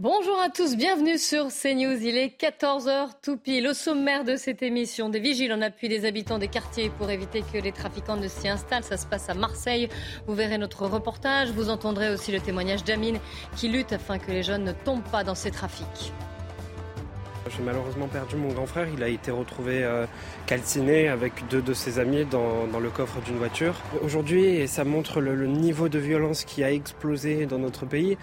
Bonjour à tous, bienvenue sur CNews. Il est 14h tout pile. Au sommaire de cette émission, des vigiles en appui des habitants des quartiers pour éviter que les trafiquants ne s'y installent. Ça se passe à Marseille. Vous verrez notre reportage. Vous entendrez aussi le témoignage d'Amine qui lutte afin que les jeunes ne tombent pas dans ces trafics. J'ai malheureusement perdu mon grand frère. Il a été retrouvé euh, calciné avec deux de ses amis dans, le coffre d'une voiture. Aujourd'hui, ça montre le niveau de violence qui a explosé dans notre pays.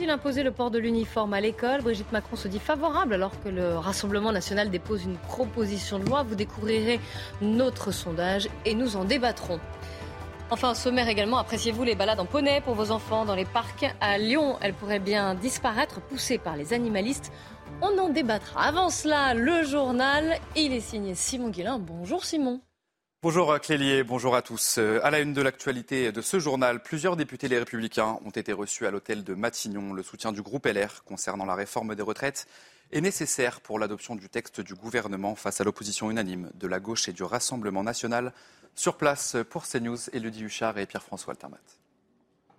Il imposer le port de l'uniforme à l'école? Brigitte Macron se dit favorable alors que le Rassemblement national dépose une proposition de loi. Vous découvrirez notre sondage et nous en débattrons. Enfin, au sommaire également, appréciez-vous les balades en poney pour vos enfants dans les parcs à Lyon? Elles pourraient bien disparaître, poussées par les animalistes. On en débattra. Avant cela, le journal. Il est signé Simon Guillain. Bonjour Simon. Bonjour Clélier, bonjour à tous. Euh, À la une de l'actualité de ce journal, plusieurs députés Les Républicains ont été reçus à l'hôtel de Matignon. Le soutien du groupe LR concernant la réforme des retraites est nécessaire pour l'adoption du texte du gouvernement face à l'opposition unanime de la gauche et du Rassemblement national. Sur place pour CNews, Élodie Huchard et Pierre-François Altermat.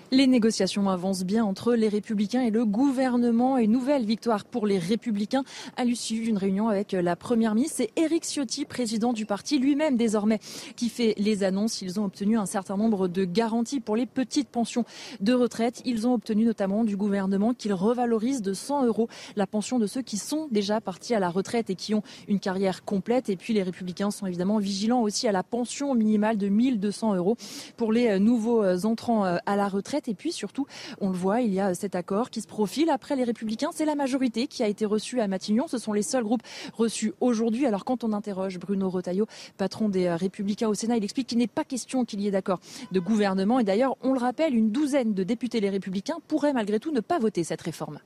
Les négociations avancent bien entre les Républicains et le gouvernement. Une nouvelle victoire pour les Républicains à l'issue d'une réunion avec la Première ministre. C'est Éric Ciotti, président du parti, lui-même désormais, qui fait les annonces. Ils ont obtenu un certain nombre de garanties pour les petites pensions de retraite. Ils ont obtenu notamment du gouvernement qu'il revalorise de 100 euros la pension de ceux qui sont déjà partis à la retraite et qui ont une carrière complète. Et puis les Républicains sont évidemment vigilants aussi à la pension minimale de 1200 euros pour les nouveaux entrants à la retraite. Et puis surtout, on le voit, il y a cet accord qui se profile. Après les Républicains, c'est la majorité qui a été reçue à Matignon. Ce sont les seuls groupes reçus aujourd'hui. Alors quand on interroge Bruno Retailleau, patron des Républicains au Sénat, il explique qu'il n'est pas question qu'il y ait d'accord de gouvernement. Et d'ailleurs, on le rappelle, une douzaine de députés les Républicains pourraient malgré tout ne pas voter cette réforme.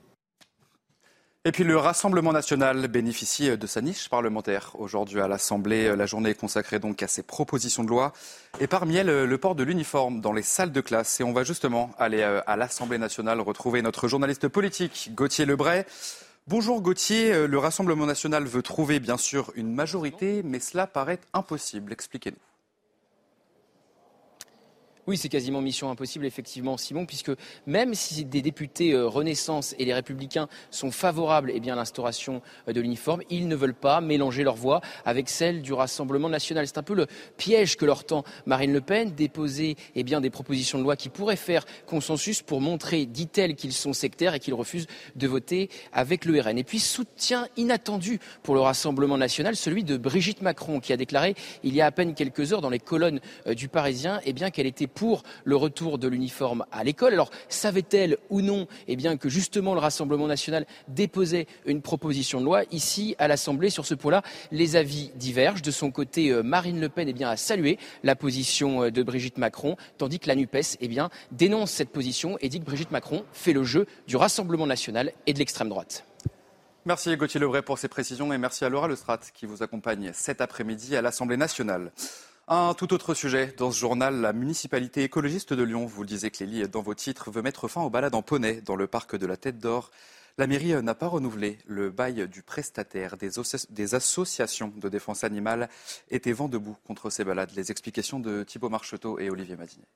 Et puis le Rassemblement national bénéficie de sa niche parlementaire. Aujourd'hui à l'Assemblée, la journée est consacrée donc à ses propositions de loi. Et parmi elles, le port de l'uniforme dans les salles de classe. Et on va justement aller à l'Assemblée nationale retrouver notre journaliste politique, Gauthier Lebray. Bonjour Gauthier, le Rassemblement national veut trouver bien sûr une majorité, mais cela paraît impossible. Expliquez-nous. Oui, c'est quasiment mission impossible, effectivement, Simon, puisque même si des députés euh, Renaissance et les Républicains sont favorables eh bien, à l'instauration euh, de l'uniforme, ils ne veulent pas mélanger leur voix avec celle du Rassemblement national. C'est un peu le piège que leur tend Marine Le Pen, déposer eh bien, des propositions de loi qui pourraient faire consensus pour montrer, dit-elle, qu'ils sont sectaires et qu'ils refusent de voter avec le RN. Et puis, soutien inattendu pour le Rassemblement national, celui de Brigitte Macron, qui a déclaré il y a à peine quelques heures dans les colonnes euh, du Parisien eh bien, qu'elle était pour le retour de l'uniforme à l'école. Alors, savait-elle ou non eh que justement le Rassemblement national déposait une proposition de loi Ici, à l'Assemblée, sur ce point-là, les avis divergent. De son côté, euh, Marine Le Pen eh bien, a salué la position euh, de Brigitte Macron, tandis que la NUPES eh dénonce cette position et dit que Brigitte Macron fait le jeu du Rassemblement national et de l'extrême droite. Merci Gauthier Lebray pour ces précisions et merci à Laura Lestrat qui vous accompagne cet après-midi à l'Assemblée nationale. Un tout autre sujet dans ce journal, la municipalité écologiste de Lyon, vous le disiez Clélie dans vos titres, veut mettre fin aux balades en poney dans le parc de la Tête d'Or. La mairie n'a pas renouvelé le bail du prestataire. Des, associations de défense animale étaient vent debout contre ces balades. Les explications de Thibaut Marcheteau et Olivier Madinet.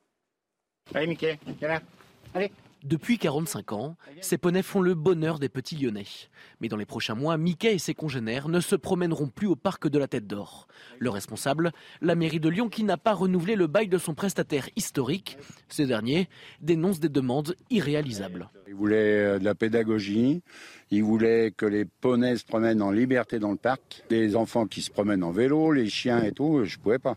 Allez Mickey, viens là. Allez. Depuis 45 ans, ces poneys font le bonheur des petits Lyonnais. Mais dans les prochains mois, Mickey et ses congénères ne se promèneront plus au parc de la Tête d'Or. Le responsable, la mairie de Lyon qui n'a pas renouvelé le bail de son prestataire historique. Ces derniers dénoncent des demandes irréalisables. Il voulait de la pédagogie, il voulait que les poneys se promènent en liberté dans le parc, les enfants qui se promènent en vélo, les chiens et tout, je pouvais pas.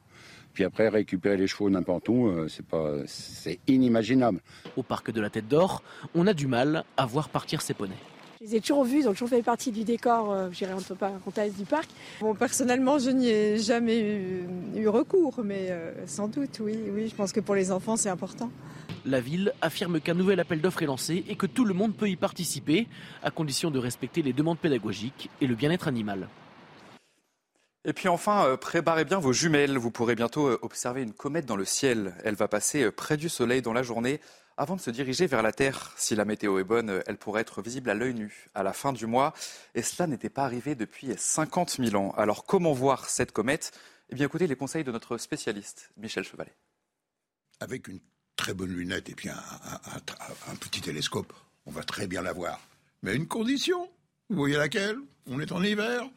Puis après, récupérer les chevaux n'importe où, c'est pas, c'est inimaginable. Au parc de la Tête d'Or, on a du mal à voir partir ces poneys. Je les ai toujours vus, ils ont toujours fait partie du décor, euh, je dirais, on ne peut pas raconter du parc. Bon, personnellement, je n'y ai jamais eu, eu recours, mais euh, sans doute, oui, oui. Je pense que pour les enfants, c'est important. La ville affirme qu'un nouvel appel d'offres est lancé et que tout le monde peut y participer, à condition de respecter les demandes pédagogiques et le bien-être animal. Et puis enfin, euh, préparez bien vos jumelles. Vous pourrez bientôt euh, observer une comète dans le ciel. Elle va passer euh, près du Soleil dans la journée avant de se diriger vers la Terre. Si la météo est bonne, elle pourrait être visible à l'œil nu à la fin du mois. Et cela n'était pas arrivé depuis 50 000 ans. Alors comment voir cette comète? Eh bien écoutez les conseils de notre spécialiste, Michel Chevalet. Avec une très bonne lunette et puis un, un petit télescope, on va très bien la voir. Mais une condition, vous voyez laquelle? On est en hiver.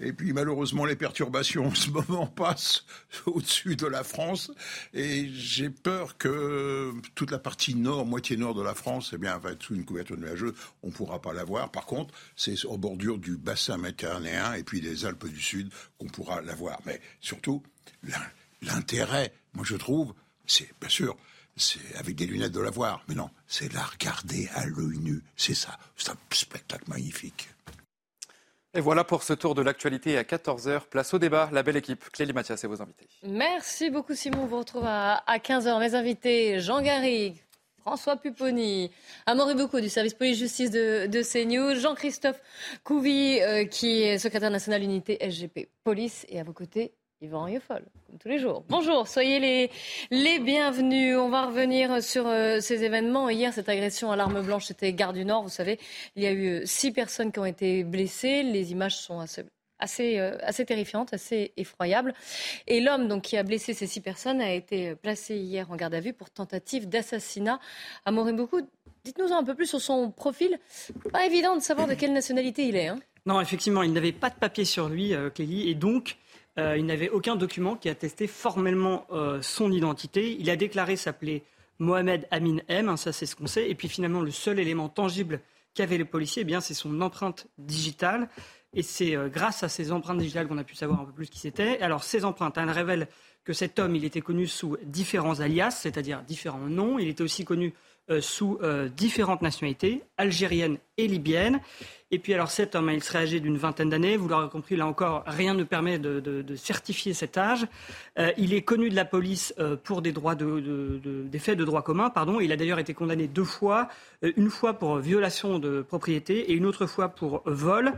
Et puis malheureusement, les perturbations en ce moment passent au-dessus de la France. Et j'ai peur que toute la partie nord, moitié nord de la France, eh bien, va être sous une couverture nuageuse. On ne pourra pas la voir. Par contre, c'est aux bordures du bassin méditerranéen et puis des Alpes du Sud qu'on pourra la voir. Mais surtout, l'intérêt, moi je trouve, c'est bien sûr c'est avec des lunettes de la voir. Mais non, c'est la regarder à l'œil nu. C'est ça. C'est un spectacle magnifique. Et voilà pour ce tour de l'actualité à 14h. Place au débat. La belle équipe. Clélie Mathias et vos invités. Merci beaucoup Simon. On vous retrouve à, 15h. Mes invités, Jean Garrigue, François Pupponi, Amaury Bocco du service police-justice de, de, CNews, Jean-Christophe Couvi, euh, qui est secrétaire national unité SGP Police, et à vos côtés, Yvan Rieufol, comme tous les jours. Bonjour, soyez les, les bienvenus. On va revenir sur euh, ces événements. Hier, cette agression à l'arme blanche, c'était Gare du Nord. Vous savez, il y a eu euh, six personnes qui ont été blessées. Les images sont assez, assez, euh, assez terrifiantes, assez effroyables. Et l'homme donc qui a blessé ces six personnes a été placé hier en garde à vue pour tentative d'assassinat. à beaucoup. dites-nous un peu plus sur son profil. Pas évident de savoir de quelle nationalité il est. Hein. Non, effectivement, il n'avait pas de papier sur lui, Clélie, et donc euh, il n'avait aucun document qui attestait formellement euh, son identité. Il a déclaré s'appeler Mohamed Amin M, hein, ça c'est ce qu'on sait. Et puis finalement, le seul élément tangible qu'avaient les policiers, eh bien, c'est son empreinte digitale. Et c'est euh, grâce à ces empreintes digitales qu'on a pu savoir un peu plus qui c'était. Alors, ces empreintes, elles révèlent que cet homme, il était connu sous différents alias, c'est-à-dire différents noms. Il était aussi connu sous différentes nationalités, algériennes et libyennes. Et cet homme, il serait âgé d'une vingtaine d'années. Vous l'aurez compris, là encore, rien ne permet de, certifier cet âge. Euh, il est connu de la police euh, pour des, faits de droit commun. Pardon. Il a d'ailleurs été condamné deux fois, euh, une fois pour violation de propriété et une autre fois pour vol.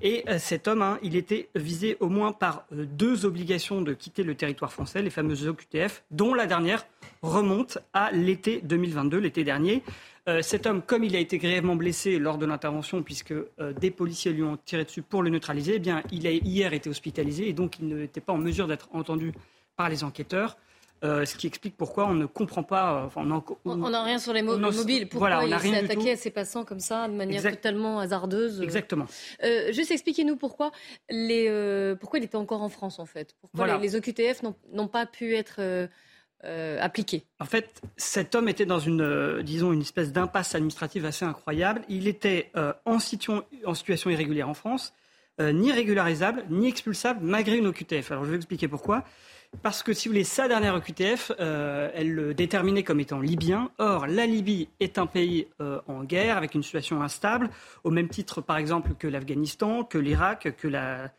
Et cet homme, hein, il était visé au moins par deux obligations de quitter le territoire français, les fameuses OQTF, dont la dernière remonte à l'été 2022, l'été dernier. Euh, cet homme, comme il a été grièvement blessé lors de l'intervention, puisque euh, des policiers lui ont tiré dessus pour le neutraliser, eh il a hier été hospitalisé et donc il n'était pas en mesure d'être entendu par les enquêteurs. Euh, ce qui explique pourquoi on ne comprend pas. on n'a rien sur les mobiles. Pourquoi il s'est attaqué à ces passants comme ça, de manière totalement hasardeuse Exactement. juste expliquez-nous pourquoi, les, pourquoi il était encore en France, en fait. Pourquoi les, les, OQTF n'ont pas pu être euh, appliqué. En fait, cet homme était dans une, euh, disons, une espèce d'impasse administrative assez incroyable. Il était euh, en, en, situation irrégulière en France, ni régularisable, ni expulsable, malgré une OQTF. Alors je vais expliquer pourquoi. Parce que, si vous voulez, sa dernière OQTF, elle le déterminait comme étant libyen. Or, la Libye est un pays en guerre, avec une situation instable, au même titre, par exemple, que l'Afghanistan, que l'Irak, que la,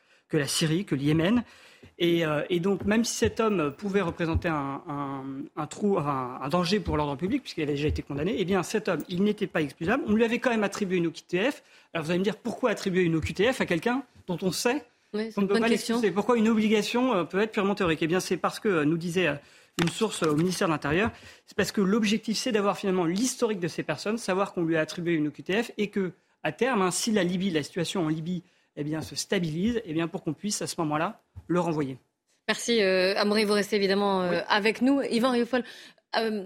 Syrie, que le Yémen. Euh, et, donc, même si cet homme pouvait représenter un, trou, un, danger pour l'ordre public, puisqu'il avait déjà été condamné, eh bien, cet homme, il n'était pas excusable. On lui avait quand même attribué une OQTF. Alors, vous allez me dire, pourquoi attribuer une OQTF à quelqu'un dont on sait qu'on ne peut pas l'excuser Pourquoi une obligation euh, peut être purement théorique? Eh bien, c'est parce que, euh, nous disait une source au ministère de l'Intérieur, c'est parce que l'objectif, c'est d'avoir finalement l'historique de ces personnes, savoir qu'on lui a attribué une OQTF et que, à terme, hein, si la Libye, la situation en Libye, eh bien, se stabilise, eh bien, pour qu'on puisse à ce moment-là le renvoyer. Merci. Euh, Amaury, vous restez évidemment euh, avec nous. Yvan Rioufol, euh,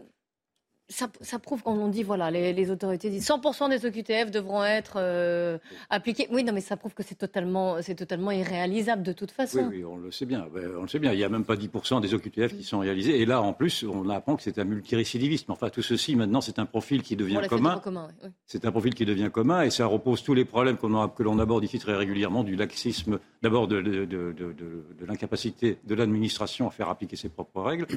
ça, prouve quand on dit, voilà, les, autorités disent 100% des OQTF devront être euh, appliqués. Oui, non, mais ça prouve que c'est totalement, c'est totalement irréalisable de toute façon. Oui, oui, on le sait bien. Ben, on le sait bien. Il n'y a même pas 10% des OQTF qui sont réalisés. Et là, en plus, on apprend que c'est un multirécidiviste. Enfin, tout ceci, maintenant, c'est un profil qui devient commun. C'est un profil qui devient commun et ça repose tous les problèmes que l'on aborde ici très régulièrement, du laxisme, d'abord de, de, de, de l'incapacité de l'administration à faire appliquer ses propres règles,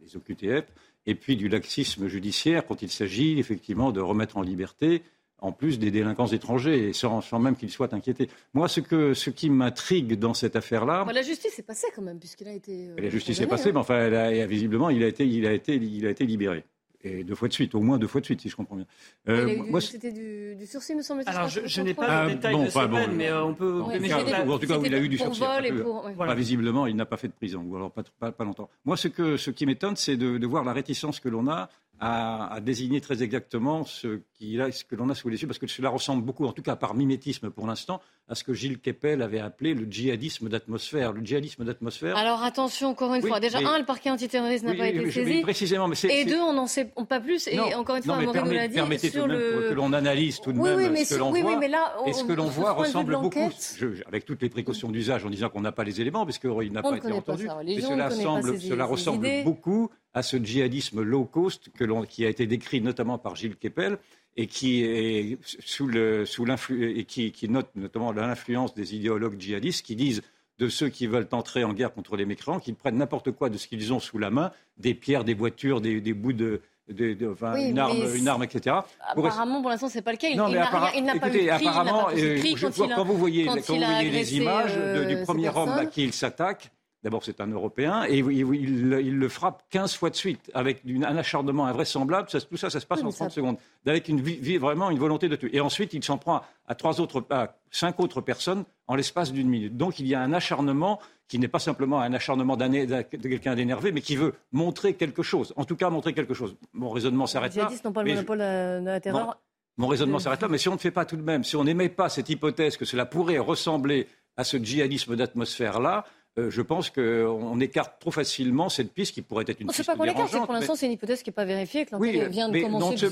les OQTF et puis du laxisme judiciaire quand il s'agit effectivement de remettre en liberté en plus des délinquants étrangers, sans, même qu'ils soient inquiétés. Moi, ce, que, ce qui m'intrigue dans cette affaire-là... la justice est passée quand même, puisqu'il a été... Euh, la justice est passée, mais enfin, elle a, visiblement, il a, été, il, a été, il a été libéré. Et deux fois de suite, au moins deux fois de suite, si je comprends bien. Euh, C'était du, du, sursis, me semble-il. Alors, je, n'ai pas le détail de ces peines, mais euh, on peut... en, tout cas, il a eu du sursis. Pas visiblement, il n'a pas fait de prison, ou alors pas, pas, longtemps. Moi, ce, que, ce qui m'étonne, c'est de, de voir la réticence que l'on a à, désigner très exactement ce, ce que l'on a sous les yeux, parce que cela ressemble beaucoup, en tout cas par mimétisme pour l'instant, à ce que Gilles Kepel avait appelé le djihadisme d'atmosphère. Le djihadisme d'atmosphère. Alors attention, encore une fois. Déjà, un, le parquet antiterroriste n'a pas été saisi. précisément, mais et deux, on n'en sait pas plus. Et encore une fois, Maurice l'a dit. Permettez sur tout de même le... que l'on analyse tout de oui, même ce que l'on oui, voit. mais là, et ce que l'on voit ressemble beaucoup, je, avec toutes les précautions d'usage, en disant qu'on n'a pas les éléments, parce qu'il n'a pas été entendu. Mais cela, semble, cela ressemble beaucoup à ce djihadisme low cost que qui a été décrit notamment par Gilles Kepel et qui est sous le, sous et qui, qui, note notamment l'influence des idéologues djihadistes qui disent de ceux qui veulent entrer en guerre contre les mécréants, qu'ils prennent n'importe quoi de ce qu'ils ont sous la main, des pierres, des voitures, des, des bouts de, de, de, enfin, une, arme, une arme, etc. Apparemment, pour l'instant, c'est pas le cas. Il, n'a pas de apparemment, euh, quand, quand, vous voyez, quand, quand vous voyez les images euh, du premier homme à qui il s'attaque, D'abord, c'est un Européen et il, le frappe 15 fois de suite avec un acharnement invraisemblable. tout ça, ça se passe en 30 secondes, avec une, vraiment une volonté de tuer. Et ensuite, il s'en prend à, trois autres, à cinq autres personnes en l'espace d'une minute. Donc, il y a un acharnement qui n'est pas simplement un acharnement de quelqu'un d'énervé, mais qui veut montrer quelque chose. En tout cas, montrer quelque chose. Mon raisonnement s'arrête là. Les n'ont pas le monopole de la terreur. Mon raisonnement s'arrête là, mais si on ne fait pas tout de même, si on n'émet pas cette hypothèse que cela pourrait ressembler à ce djihadisme d'atmosphère-là, euh, je pense qu'on écarte trop facilement cette piste qui pourrait être une piste C'est pas qu'on l'écarte, c'est pour l'instant c'est une hypothèse qui n'est pas vérifiée, que l'enquête vient de commencer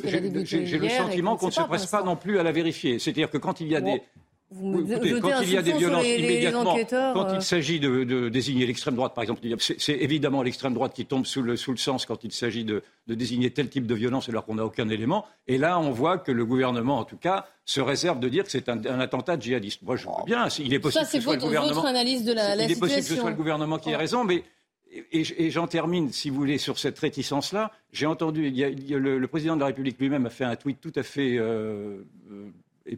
J'ai le sentiment qu'on ne se presse pas non plus à la vérifier. C'est-à-dire que quand il y a des vous quand il y a des violences les, immédiatement, quand il euh. s'agit de, de, désigner l'extrême droite, par exemple, c'est évidemment l'extrême droite qui tombe sous le, sous le sens quand il s'agit de, de, désigner tel type de violence alors qu'on n'a aucun élément. Et là, on voit que le gouvernement, en tout cas, se réserve de dire que c'est un, un, attentat djihadiste. Moi, je veux bien. Il est possible Ça, que ce soit votre, le gouvernement. analyse de la, la il est possible que ce soit le gouvernement qui ait raison, mais et, et j'en termine, si vous voulez, sur cette réticence-là. J'ai entendu, il y a, il y a le, le, président de la République lui-même a fait un tweet tout à fait euh, euh,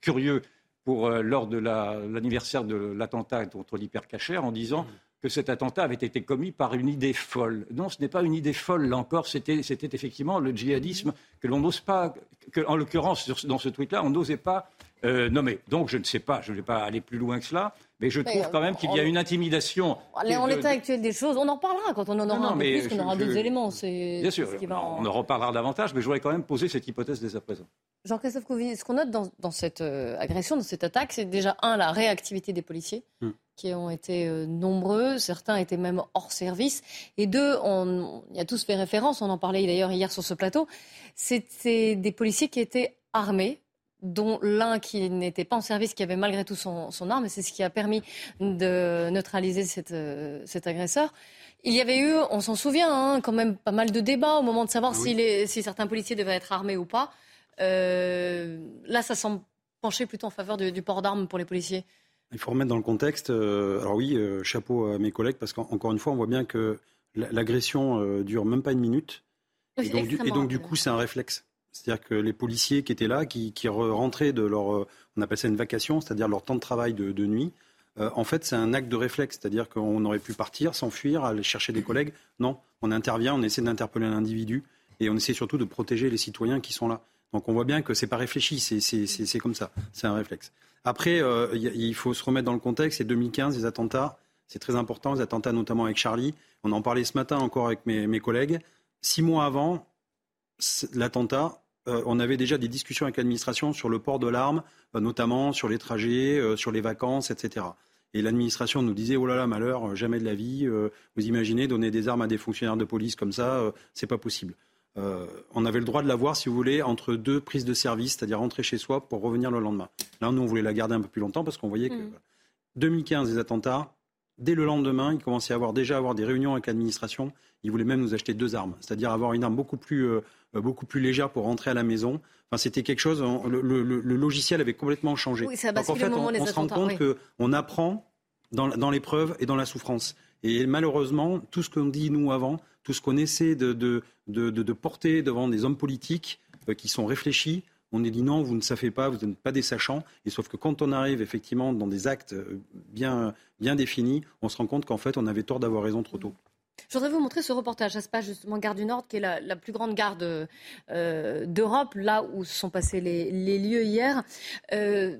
curieux pour, euh, lors de l'anniversaire de l'attentat contre l'hypercachère en disant mmh. que cet attentat avait été commis par une idée folle. Non, ce n'est pas une idée folle, là encore, c'était effectivement le djihadisme que l'on n'ose pas, que, en l'occurrence, dans ce tweet-là, on n'osait pas euh, nommer. Donc, je ne sais pas, je ne vais pas aller plus loin que cela, mais je trouve quand même qu'il y a une intimidation. En l'état actuel des choses, on en parlera quand on en aura un peu plus, qu'on aura d'autres éléments. Bien sûr, on en reparlera davantage, mais je voudrais quand même poser cette hypothèse dès à présent. Jean-Christophe Couvi, ce qu'on note dans, cette euh, agression, dans cette attaque, c'est déjà, un, la réactivité des policiers, hmm. qui ont été euh, nombreux, certains étaient même hors service, et deux, on, y a tous fait référence, on en parlait d'ailleurs hier sur ce plateau, c'était des policiers qui étaient armés, dont l'un qui n'était pas en service, qui avait malgré tout son, arme, et c'est ce qui a permis de neutraliser euh, cet agresseur. Il y avait eu, on s'en souvient, hein, quand même pas mal de débats au moment de savoir si, si certains policiers devaient être armés ou pas. Euh, là, ça semble pencher plutôt en faveur du, port d'armes pour les policiers. Il faut remettre dans le contexte. Euh, alors oui, euh, chapeau à mes collègues, parce qu'encore une fois, on voit bien que l'agression dure même pas une minute. Et donc, du, et donc, du, coup, c'est un réflexe. C'est-à-dire que les policiers qui étaient là, qui, rentraient de leur, on appelle ça une vacation, c'est-à-dire leur temps de travail de, de nuit, en fait, c'est un acte de réflexe. C'est-à-dire qu'on aurait pu partir, s'enfuir, aller chercher des collègues. Non, on intervient, on essaie d'interpeller un individu et on essaie surtout de protéger les citoyens qui sont là. Donc on voit bien que c'est pas réfléchi, c'est comme ça, c'est un réflexe. Après, euh, il faut se remettre dans le contexte. C'est 2015, les attentats, c'est très important, les attentats notamment avec Charlie. On en parlait ce matin encore avec mes, collègues. Six mois avant l'attentat, euh, on avait déjà des discussions avec l'administration sur le port de l'arme, euh, notamment sur les trajets, sur les vacances, etc. Et l'administration nous disait oh là là malheur, jamais de la vie. vous imaginez donner des armes à des fonctionnaires de police comme ça, c'est pas possible. Euh, on avait le droit de l'avoir, si vous voulez, entre deux prises de service, c'est-à-dire rentrer chez soi pour revenir le lendemain. Là, nous, on voulait la garder un peu plus longtemps parce qu'on voyait que 2015, mm. les attentats, dès le lendemain, il commençait à avoir déjà avoir des réunions avec l'administration. Ils voulaient même nous acheter deux armes, c'est-à-dire avoir une arme beaucoup plus, euh, beaucoup plus légère pour rentrer à la maison. Enfin, c'était quelque chose. le, logiciel avait complètement changé. Donc en fait, on, se rend compte qu'on apprend dans, dans l'épreuve et dans la souffrance. Et malheureusement, tout ce qu'on dit nous avant, tout ce qu'on essaie de, de, porter devant des hommes politiques euh, qui sont réfléchis, on est dit non, vous ne savez pas, vous n'êtes pas des sachants. Et sauf que quand on arrive effectivement dans des actes euh, bien, bien définis, on se rend compte qu'en fait, on avait tort d'avoir raison trop tôt. Je voudrais vous montrer ce reportage. Ça se passe justement Gare du Nord, qui est la, plus grande gare d'Europe, là où se sont passés les, lieux hier. Euh,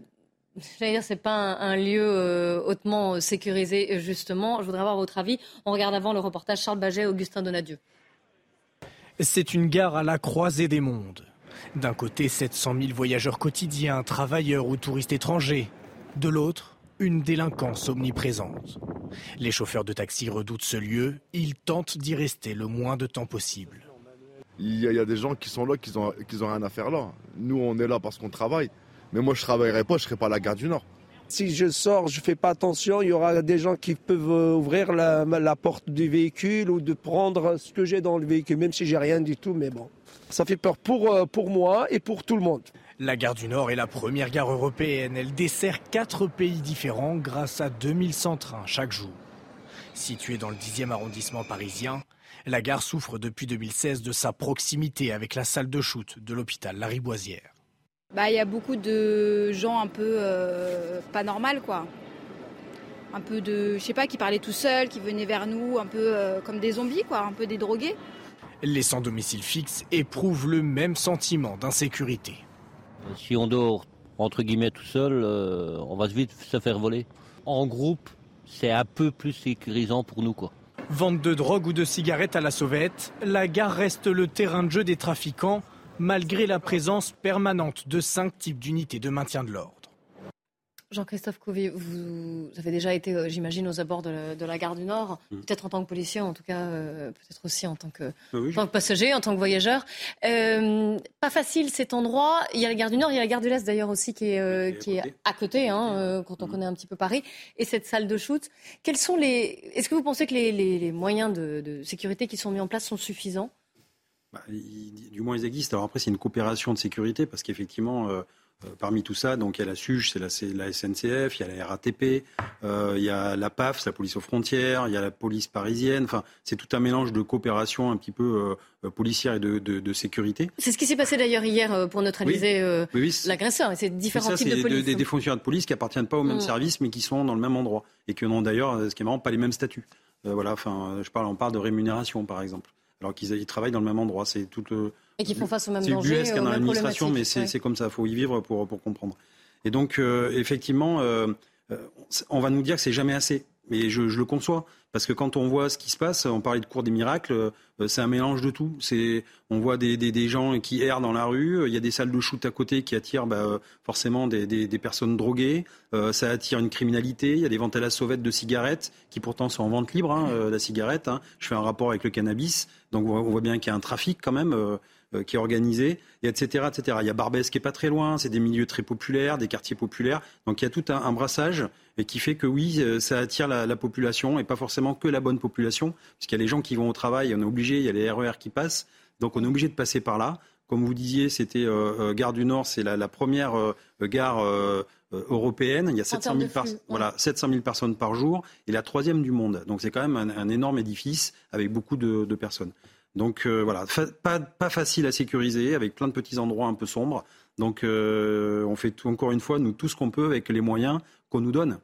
J'allais dire, c'est pas un, lieu euh, hautement sécurisé, justement. Je voudrais avoir votre avis. On regarde avant le reportage Charles Baget, Augustin Donadieu. C'est une gare à la croisée des mondes. D'un côté, 700 000 voyageurs quotidiens, travailleurs ou touristes étrangers. De l'autre, une délinquance omniprésente. Les chauffeurs de taxi redoutent ce lieu. Ils tentent d'y rester le moins de temps possible. Il y, a, des gens qui sont là, qui n'ont qui ont rien à faire là. Nous, on est là parce qu'on travaille. Mais moi, je ne travaillerai pas, je ne serai pas à la gare du Nord. Si je sors, je ne fais pas attention, il y aura des gens qui peuvent euh, ouvrir la, porte du véhicule ou de prendre ce que j'ai dans le véhicule, même si j'ai rien du tout, mais bon. Ça fait peur pour, euh, pour moi et pour tout le monde. La gare du Nord est la première gare européenne. Elle dessert quatre pays différents grâce à 2100 trains chaque jour. Située dans le 10e arrondissement parisien, la gare souffre depuis 2016 de sa proximité avec la salle de shoot de l'hôpital Lariboisière. Bah, il y a beaucoup de gens un peu euh, pas normal quoi. Un peu de, je sais pas, qui parlaient tout seuls, qui venaient vers nous, un peu euh, comme des zombies quoi, un peu des drogués. Les sans domicile fixe éprouvent le même sentiment d'insécurité. Si on dort entre guillemets tout seul, euh, on va vite se faire voler. En groupe, c'est un peu plus sécurisant pour nous quoi. Vente de drogue ou de cigarettes à la sauvette, la gare reste le terrain de jeu des trafiquants malgré la présence permanente de cinq types d'unités de maintien de l'ordre. Jean-Christophe Couvi, vous avez déjà été, euh, j'imagine, aux abords de la, gare du Nord, mm. peut-être en tant que policier, en tout cas, euh, peut-être aussi en tant que, ah passager, en tant que voyageur. Euh, pas facile cet endroit. Il y a la gare du Nord, il y a la gare de l'Est d'ailleurs aussi qui est, qui est à côté, hein, quand on mm. connaît un petit peu Paris, et cette salle de shoot. Quels sont les Est-ce que vous pensez que les, moyens de sécurité qui sont mis en place sont suffisants? Bah, du moins ils existent. Alors après, c'est une coopération de sécurité parce qu'effectivement, parmi tout ça, donc il y a la SUGE, c'est la, SNCF, il y a la RATP, euh, il y a la PAF, la police aux frontières, il y a la police parisienne. Enfin, c'est tout un mélange de coopération un petit peu policière et de, sécurité. C'est ce qui s'est passé d'ailleurs hier pour neutraliser l'agresseur. C'est différents types de police. Des, des, fonctionnaires de police qui appartiennent pas au même mm. service, mais qui sont dans le même endroit et qui n'ont d'ailleurs, ce qui est marrant, pas les mêmes statuts. voilà. Enfin, je parle, on parle de rémunération, par exemple alors qu'ils travaillent dans le même endroit. C'est tout. Euh, et qu'ils font face au même danger. C'est dans l'administration, mais c'est comme ça. Il faut y vivre pour, pour comprendre. Et donc, euh, effectivement, euh, on va nous dire que c'est jamais assez. Mais je, le conçois. Parce que quand on voit ce qui se passe, on parlait de cours des miracles, euh, c'est un mélange de tout. C'est, on voit des, des, gens qui errent dans la rue, il y a des salles de shoot à côté qui attirent bah, forcément des, des, personnes droguées, euh, ça attire une criminalité, il y a des ventes à la sauvette de cigarettes qui pourtant sont en vente libre, hein, euh, la cigarette. Hein. Je fais un rapport avec le cannabis, donc on voit bien qu'il y a un trafic quand même. Qui est organisé, et etc., etc. Il y a Barbès qui est pas très loin, c'est des milieux très populaires, des quartiers populaires. Donc il y a tout un, un brassage et qui fait que oui, euh, ça attire la, population et pas forcément que la bonne population, puisqu'il y a les gens qui vont au travail, on est obligé, il y a les RER e qui passent, donc on est obligé de passer par là. Comme vous disiez, c'était euh, euh, Gare du Nord, c'est la, première gare européenne. Il y a 700 000, voilà, 700 000 personnes par jour et la troisième du monde. Donc c'est quand même un, énorme édifice avec beaucoup de, personnes. Donc voilà, pas, pas, facile à sécuriser, avec plein de petits endroits un peu sombres. Donc on fait tout, encore une fois, nous, tout ce qu'on peut avec les moyens qu'on nous donne.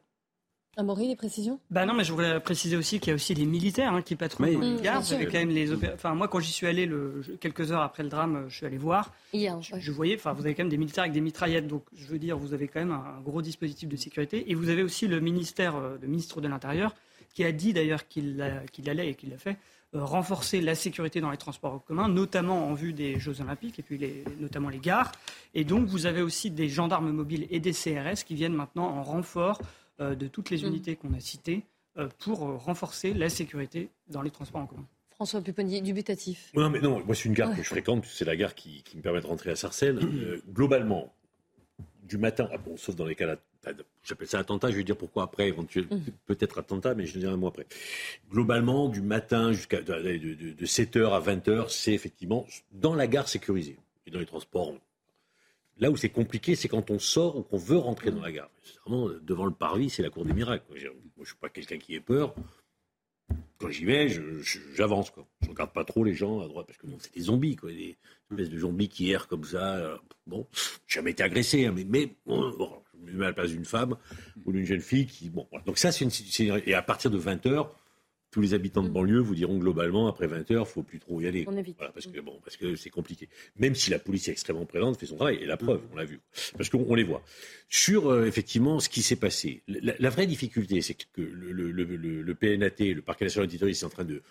Amaury, les précisions? Bah non, mais je voulais préciser aussi qu'il y a aussi des militaires hein, qui patrouillent dans les gares. quand même les enfin, moi, quand j'y suis allé le... quelques heures après le drame, je suis allé voir. je, voyais, enfin, vous avez quand même des militaires avec des mitraillettes. Donc, je veux dire, vous avez quand même un, gros dispositif de sécurité. Et vous avez aussi le ministère, le euh, ministre de l'Intérieur, qui a dit d'ailleurs qu'il allait et qu'il l'a fait euh, renforcer la sécurité dans les transports en commun, notamment en vue des Jeux Olympiques et puis les, notamment les gares. Et donc, vous avez aussi des gendarmes mobiles et des CRS qui viennent maintenant en renfort euh, de toutes les mm. unités qu'on a citées euh, pour euh, renforcer la sécurité dans les transports en commun. François Pupponi, dubitatif. Non, mais non, moi c'est une gare que je fréquente, c'est la gare qui, me permet de rentrer à Sarcelles. globalement, du matin, ah bon, sauf dans les cas j'appelle ça attentat, je vais dire pourquoi après, éventuellement, mm. peut-être attentat, mais je le dirai un mot après. Globalement, du matin jusqu'à de, de 7h à 20h, c'est effectivement dans la gare sécurisée. Et dans les transports, Là où c'est compliqué, c'est quand on sort ou qu'on veut rentrer dans la gare. Vraiment, devant le parvis, c'est la cour des miracles. Moi, je ne suis pas quelqu'un qui ait peur. Quand j'y vais, j'avance. Je ne regarde pas trop les gens à droite, parce que c'est des zombies, quoi, des espèces de zombies qui errent comme ça. Euh, bon, j'ai jamais été agressé, hein, mais, mais bon, à la place d'une femme ou d'une jeune fille qui. Bon, Donc ça, c'est une. Et à partir de 20 h tous les habitants de banlieue vous diront globalement, après 20 heures, faut plus trop y aller. On évite. Voilà, parce que bon, parce que c'est compliqué. Même si la police est extrêmement présente, fait son travail. Et la preuve, on l'a vu. Parce qu'on les voit. Sur, euh, effectivement, ce qui s'est passé. La, vraie difficulté, c'est que le, le, le, le, PNAT, le Parquet national antiterroriste, est en train de,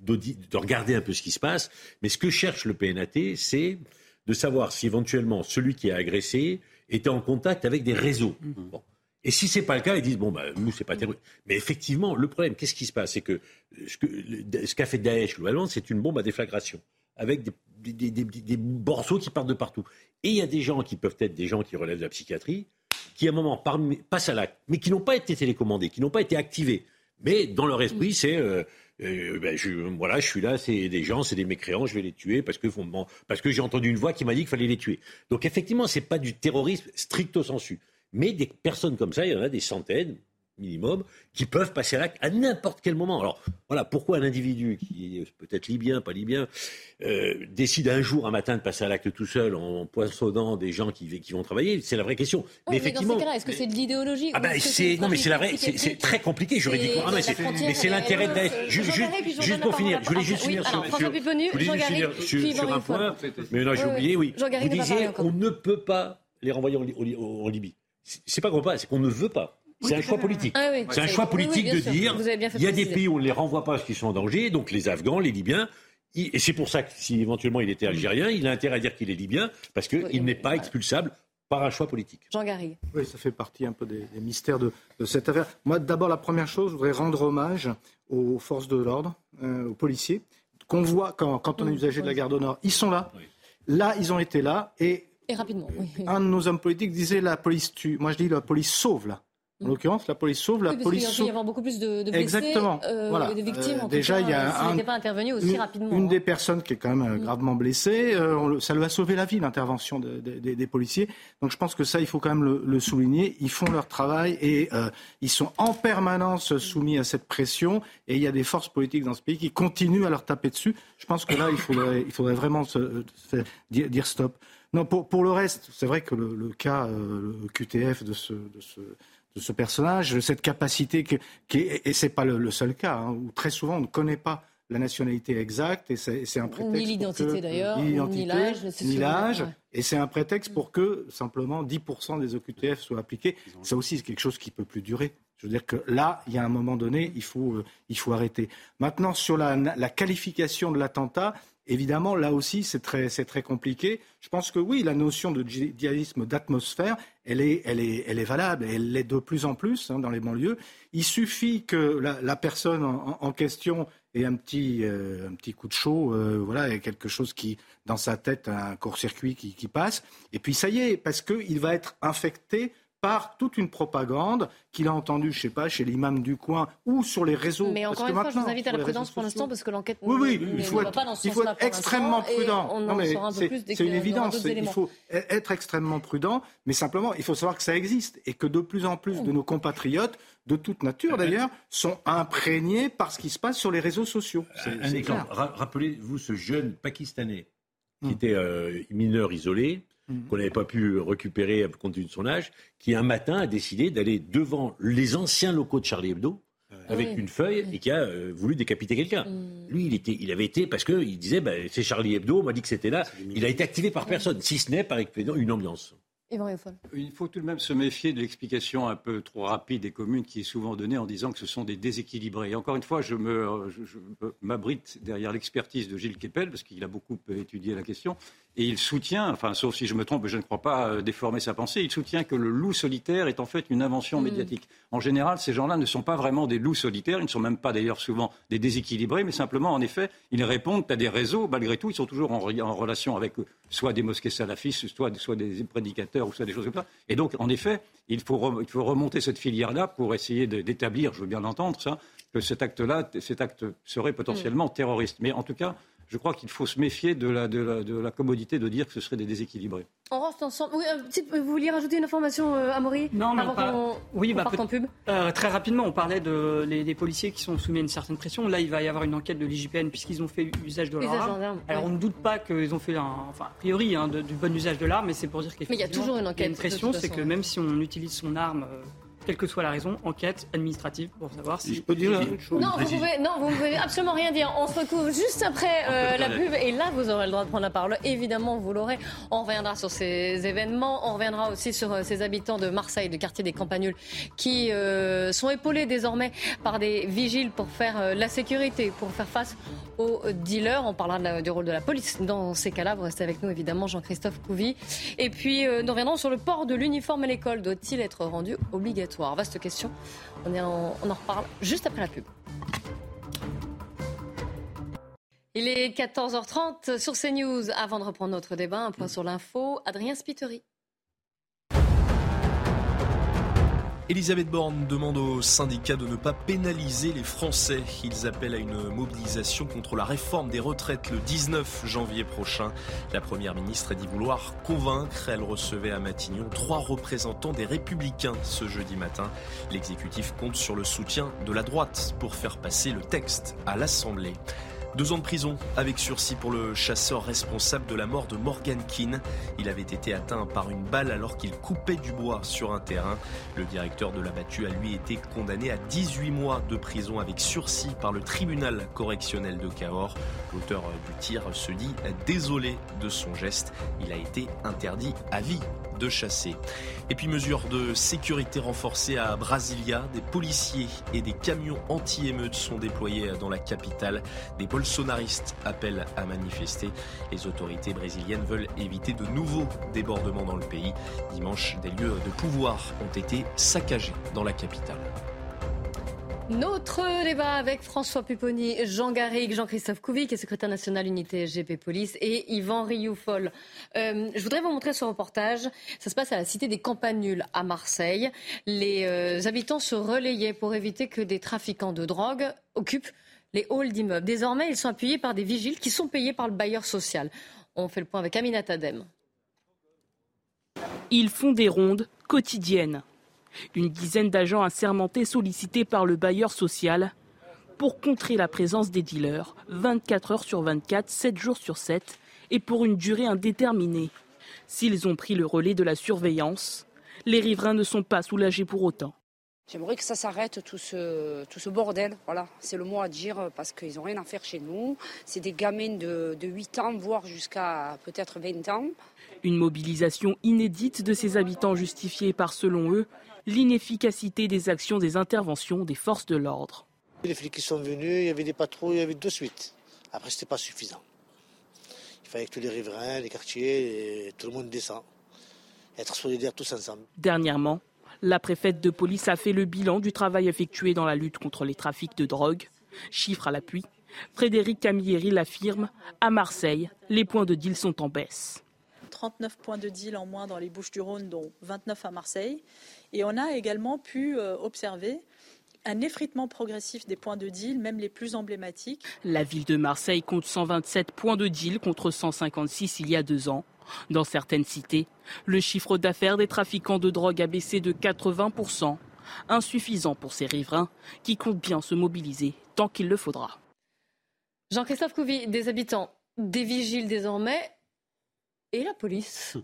de regarder un peu ce qui se passe. Mais ce que cherche le PNAT, c'est de savoir si éventuellement celui qui a agressé était en contact avec des réseaux. Bon. Et si c'est pas le cas, ils disent bon bah nous c'est pas terrible. Mais effectivement, le problème, qu'est-ce qui se passe, c'est que ce qu'a fait Daesh globalement, c'est une bombe à déflagration avec des, des, des, des, morceaux qui partent de partout. Et il y a des gens qui peuvent être des gens qui relèvent de la psychiatrie, qui à un moment passent à l'acte, mais qui n'ont pas été télécommandés, qui n'ont pas été activés. Mais dans leur esprit, c'est euh, euh, ben, je, voilà, je suis là, c'est des gens, c'est des mécréants, je vais les tuer parce que, parce que j'ai entendu une voix qui m'a dit qu'il fallait les tuer. Donc effectivement, c'est pas du terrorisme stricto sensu. Mais des personnes comme ça, il y en a des centaines minimum, qui peuvent passer à l'acte à n'importe quel moment. Alors voilà, pourquoi un individu qui est peut-être libyen, pas libyen, euh, décide un jour, un matin, de passer à l'acte tout seul en poinçonnant des gens qui, qui vont travailler C'est la vraie question. mais, effectivement, dans ces cas-là, est-ce que c'est de l'idéologie ah ben, c'est, Non, mais c'est la vraie, c'est, très compliqué juridiquement. Ah, mais c'est, l'intérêt de Juste, pour finir, je voulais juste finir sur, sur un point, mais non, j'ai oublié, oui. Vous disiez, on ne peut pas les renvoyer en Libye. C'est pas qu'on pas, c'est qu'on ne veut pas. C'est un choix politique. Ah c'est un choix politique de dire il y a des pays où on ne les renvoie pas parce qu'ils sont en danger, donc les Afghans, les Libyens. Et c'est pour ça que si éventuellement il était algérien, il a intérêt à dire qu'il est libyen parce qu'il n'est pas expulsable par un choix politique. Jean Garrigue. Oui, ça fait partie un peu des, mystères de, cette affaire. Moi, d'abord, la première chose, je voudrais rendre hommage aux forces de l'ordre, euh, aux policiers, qu'on voit quand, quand on est usager de la garde au Nord. Ils sont là. Là, ils ont été là. Et et rapidement, oui. Un de nos hommes politiques disait la police tue. Moi, je dis la police sauve, là. En mm. l'occurrence, la police sauve, la oui, police sauve. Il y avoir beaucoup plus de, de blessés, Exactement. Euh, voilà. de victimes. Euh, déjà, il y a un, pas intervenu aussi une, rapidement. Une hein. des personnes qui est quand même euh, mm. gravement blessée, euh, ça lui a sauvé la vie, l'intervention de, de, des policiers. Donc, je pense que ça, il faut quand même le, le souligner. Ils font leur travail et euh, ils sont en permanence soumis à cette pression. Et il y a des forces politiques dans ce pays qui continuent à leur taper dessus. Je pense que là, il faudrait, il faudrait vraiment se, se, dire, dire stop. Non, pour, pour le reste, c'est vrai que le, le cas euh, le QTF de ce, de ce, de ce personnage, cette capacité, que, qui est, et c'est pas le, le, seul cas, hein, où très souvent on ne connaît pas la nationalité exacte et c'est un prétexte. Ni l'identité d'ailleurs, ni l'âge. Ni l'âge. Et c'est un prétexte pour que simplement 10% des OQTF soient appliqués. Ça aussi, c'est quelque chose qui peut plus durer. Je veux dire que là, il y a un moment donné, il faut, euh, il faut arrêter. Maintenant, sur la, la qualification de l'attentat, Évidemment, là aussi, c'est très, très, compliqué. Je pense que oui, la notion de djihadisme d'atmosphère, elle est, elle, est, elle est valable, elle l'est de plus en plus hein, dans les banlieues. Il suffit que la, personne en, en, question ait un petit, euh, un petit coup de chaud, euh, voilà, et quelque chose qui, dans sa tête, un court-circuit qui, qui passe, et puis ça y est, parce qu'il va être infecté par toute une propagande qu'il a entendue, je sais pas, chez l'imam du coin ou sur les réseaux. Mais encore une fois, je vous invite à la prudence pour l'instant parce que l'enquête oui, oui, il faut être, il faut être extrêmement prudent. C'est une évidence. Il faut être extrêmement prudent, mais simplement, il faut savoir que ça existe et que de plus en plus de nos compatriotes, de toute nature d'ailleurs, sont imprégnés par ce qui se passe sur les réseaux sociaux. Un exemple. Rappelez-vous ce jeune Pakistanais qui hum. était euh, mineur isolé. Qu'on n'avait pas pu récupérer compte tenu de son âge, qui un matin a décidé d'aller devant les anciens locaux de Charlie Hebdo avec une feuille et qui a euh, voulu décapiter quelqu'un. Mm. Lui, il, était, il avait été parce qu'il disait bah, c'est Charlie Hebdo, on m'a dit que c'était là. Il a été activé par personne, si ce n'est par une ambiance. Il faut tout de même se méfier de l'explication un peu trop rapide et commune qui est souvent donnée en disant que ce sont des déséquilibrés. encore une fois, je m'abrite derrière l'expertise de Gilles Kepel, parce qu'il a beaucoup étudié la question, et il soutient, enfin, sauf si je me trompe, je ne crois pas euh, déformer sa pensée, il soutient que le loup solitaire est en fait une invention mm. médiatique. En général, ces gens-là ne sont pas vraiment des loups solitaires, ils ne sont même pas d'ailleurs souvent des déséquilibrés, mais simplement, en effet, ils répondent à des réseaux, malgré tout, ils sont toujours en, relation avec eux, soit des mosquées salafistes, soit, soit des prédicateurs, ou soit des choses comme ça. Et donc, en effet, il faut, il faut remonter cette filière-là pour essayer d'établir, je veux bien l'entendre, ça, que cet acte-là, cet acte serait potentiellement terroriste. Mais en tout cas, je crois qu'il faut se méfier de la, de, la, de la, commodité de dire que ce serait des déséquilibrés. On reste ensemble. Euh, vous vouliez rajouter une information, euh, Amaury Non, mais avant pas... oui, bah, en pub euh, Très rapidement, on parlait de, des policiers qui sont soumis à une certaine pression. Là, il va y avoir une enquête de l'IGPN puisqu'ils ont fait usage de leur arme. Alors, on ne doute pas qu'ils ont fait, un, enfin, a priori, hein, du bon usage de l'arme, mais c'est pour dire qu'effectivement, il y a toujours une enquête. une pression, c'est que même si on utilise son arme quelle que soit la raison, enquête administrative pour savoir si. je peux dire une chose. Non, vous pouvez, non, vous ne pouvez absolument rien dire. On se retrouve juste après euh, la pub et là, vous aurez le droit de prendre la parole. Évidemment, vous l'aurez. On reviendra sur ces événements. On reviendra aussi sur euh, ces habitants de Marseille, du quartier des Campagnuls, qui euh, sont épaulés désormais par des vigiles pour faire la sécurité, pour faire face aux dealers. On parlera du rôle de la police dans ces cas-là. Vous restez avec nous, évidemment, Jean-Christophe Couvi. Et puis, nous reviendrons sur le port de l'uniforme à l'école. Doit-il être rendu obligatoire? Vaste question. On, en reparle juste après la pub. Il est 14h30 sur CNews. Avant de reprendre notre débat, un point sur l'info. Adrien Spiteri. Elisabeth Borne demande aux syndicats de ne pas pénaliser les Français. Ils appellent à une mobilisation contre la réforme des retraites le 19 janvier prochain. La Première ministre a dit vouloir convaincre. Elle recevait à Matignon trois représentants des Républicains ce jeudi matin. L'exécutif compte sur le soutien de la droite pour faire passer le texte à l'Assemblée. Deux ans de prison avec sursis pour le chasseur responsable de la mort de Morgan Keane. Il avait été atteint par une balle alors qu'il coupait du bois sur un terrain. Le directeur de la battue a lui été condamné à 18 mois de prison avec sursis par le tribunal correctionnel de Cahors. L'auteur du tir se dit désolé de son geste. Il a été interdit à vie de chasser. Et puis mesures de sécurité renforcées à Brasilia, des policiers et des camions anti-émeutes sont déployés dans la capitale. Bolsonaristes appellent à manifester. Les autorités brésiliennes veulent éviter de nouveaux débordements dans le pays. Dimanche, des lieux de pouvoir ont été saccagés dans la capitale. Notre débat avec François Pupponi, Jean Garrigue, Jean-Christophe Couvi, qui est secrétaire national unité SGP Police, et Yvan Rioufol. Euh, je voudrais vous montrer ce reportage. Ça se passe à la cité des Campagnuls à Marseille. Les euh, habitants se relayaient pour éviter que des trafiquants de drogue occupent les halls d'immeubles. Désormais, ils sont appuyés par des vigiles qui sont payés par le bailleur social. On fait le point avec Aminat Adem. Ils font des rondes quotidiennes une dizaine d'agents assermentés sollicités par le bailleur social pour contrer la présence des dealers 24 heures sur 24, 7 jours sur 7 et pour une durée indéterminée. S'ils ont pris le relais de la surveillance, les riverains ne sont pas soulagés pour autant. J'aimerais que ça s'arrête, tout ce, tout ce bordel. Voilà, c'est le mot à dire parce qu'ils n'ont rien à faire chez nous. C'est des gamins de, de 8 ans, voire jusqu'à peut-être 20 ans. Une mobilisation inédite de ces habitants justifiée par, selon eux, l'inefficacité des actions des interventions des forces de l'ordre. Les flics qui sont venus, il y avait des patrouilles, il y avait deux suites. Après, ce n'était pas suffisant. Il fallait que tous les riverains, les quartiers, et tout le monde descend. Être solidaires tous ensemble. Dernièrement, la préfète de police a fait le bilan du travail effectué dans la lutte contre les trafics de drogue. Chiffre à l'appui, Frédéric Camilleri l'affirme, à Marseille, les points de deal sont en baisse. 39 points de deal en moins dans les Bouches-du-Rhône, dont 29 à Marseille. Et on a également pu euh, observer un effritement progressif des points de deal, même les plus emblématiques. La ville de Marseille compte 127 points de deal contre 156 il y a deux ans. Dans certaines cités, le chiffre d'affaires des trafiquants de drogue a baissé de 80%, insuffisant pour ces riverains qui comptent bien se mobiliser tant qu'il le faudra. Jean-Christophe Couvi, des habitants, des vigiles désormais, et la police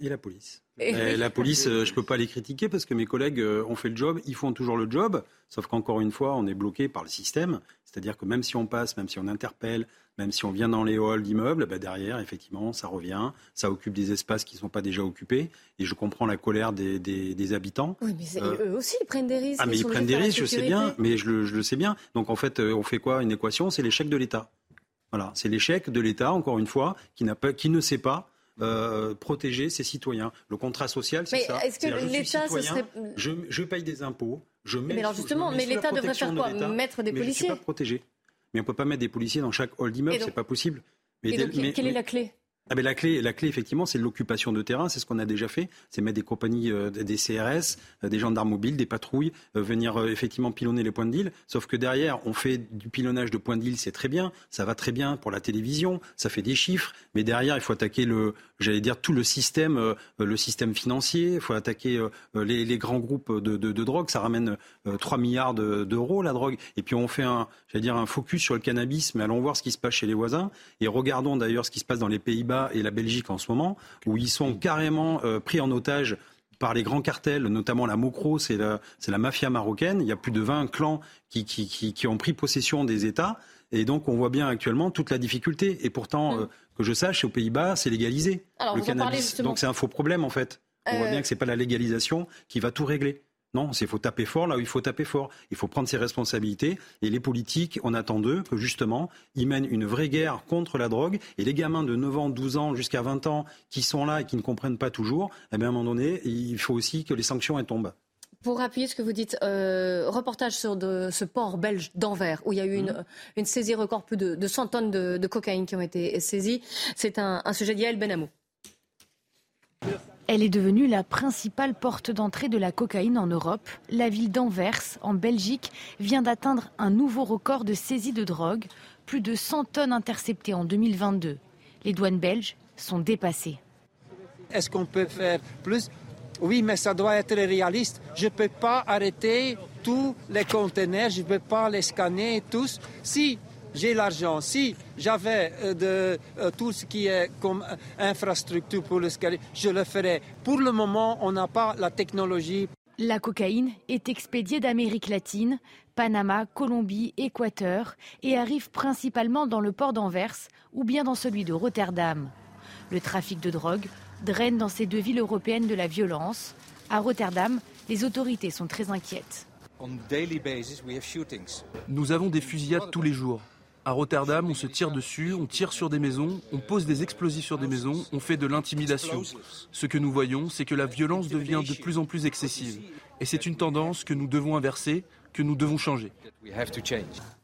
Et la police. la police, euh, je ne peux pas les critiquer parce que mes collègues euh, ont fait le job, ils font toujours le job, sauf qu'encore une fois, on est bloqué par le système. C'est-à-dire que même si on passe, même si on interpelle, même si on vient dans les halls d'immeubles, bah derrière, effectivement, ça revient, ça occupe des espaces qui ne sont pas déjà occupés. Et je comprends la colère des, des, habitants. Oui, mais euh, eux aussi, ils prennent des risques. Ah, mais ils, prennent des risques, je sais bien, mais je le, je le sais bien. Donc en fait, on fait quoi? Une équation, c'est l'échec de l'État. Voilà, c'est l'échec de l'État, encore une fois, qui, pas, qui ne sait pas euh, protéger ses citoyens. Le contrat social, c'est ça. Est-ce que l'État, serait... je, paye des impôts, je mets. Mais alors justement, mais l'État devrait faire quoi Mettre des policiers Je ne suis pas protégé. Mais on ne peut pas mettre des policiers dans chaque hall d'immeuble, c'est pas possible. Mais, quelle est la clé? Ah ben la clé, la clé effectivement, c'est l'occupation de terrain. C'est ce qu'on a déjà fait. C'est mettre des compagnies, euh, des CRS, euh, des gendarmes mobiles, des patrouilles, euh, venir effectivement pilonner les points de deal. Sauf que derrière, on fait du pilonnage de points de deal, c'est très bien. Ça va très bien pour la télévision. Ça fait des chiffres. Mais derrière, il faut attaquer le, j'allais dire tout le système, le système financier. Il faut attaquer les, grands groupes de, drogue. Ça ramène 3 milliards d'euros la drogue. Et puis on fait un, j'allais dire un focus sur le cannabis. Mais allons voir ce qui se passe chez les voisins et regardons d'ailleurs ce qui se passe dans les Pays-Bas et la Belgique en ce moment, où ils sont carrément euh, pris en otage par les grands cartels, notamment la Mocro, c'est la, mafia marocaine. Il y a plus de 20 clans qui, ont pris possession des États. Et donc, on voit bien actuellement toute la difficulté. Et pourtant, mm. que je sache, aux Pays-Bas, c'est légalisé, le cannabis. Donc, c'est un faux problème, en fait. On voit bien que ce n'est pas la légalisation qui va tout régler. Non, il faut taper fort là où il faut taper fort. Il faut prendre ses responsabilités. Et les politiques, on attend d'eux que justement, ils mènent une vraie guerre contre la drogue. Et les gamins de 9 ans, 12 ans, jusqu'à 20 ans, qui sont là et qui ne comprennent pas toujours, eh bien, à un moment donné, il faut aussi que les sanctions elles tombent. Pour appuyer ce que vous dites, euh, reportage sur de, ce port belge d'Anvers, où il y a eu une, mmh. une saisie record, plus de, 100 tonnes de, cocaïne qui ont été saisies. C'est un, un sujet d'Yael Benamou. Elle est devenue la principale porte d'entrée de la cocaïne en Europe. La ville d'Anvers, en Belgique, vient d'atteindre un nouveau record de saisie de drogue, plus de 100 tonnes interceptées en 2022. Les douanes belges sont dépassées. Est-ce qu'on peut faire plus Oui, mais ça doit être réaliste. Je ne peux pas arrêter tous les conteneurs, je ne peux pas les scanner tous. Si j'ai l'argent. Si j'avais euh, euh, tout ce qui est comme infrastructure pour le scanner, je le ferais. Pour le moment, on n'a pas la technologie. La cocaïne est expédiée d'Amérique latine, Panama, Colombie, Équateur et arrive principalement dans le port d'Anvers ou bien dans celui de Rotterdam. Le trafic de drogue draine dans ces deux villes européennes de la violence. À Rotterdam, les autorités sont très inquiètes. Nous avons des fusillades tous les jours. À Rotterdam, on se tire dessus, on tire sur des maisons, on pose des explosifs sur des maisons, on fait de l'intimidation. Ce que nous voyons, c'est que la violence devient de plus en plus excessive. Et c'est une tendance que nous devons inverser, que nous devons changer.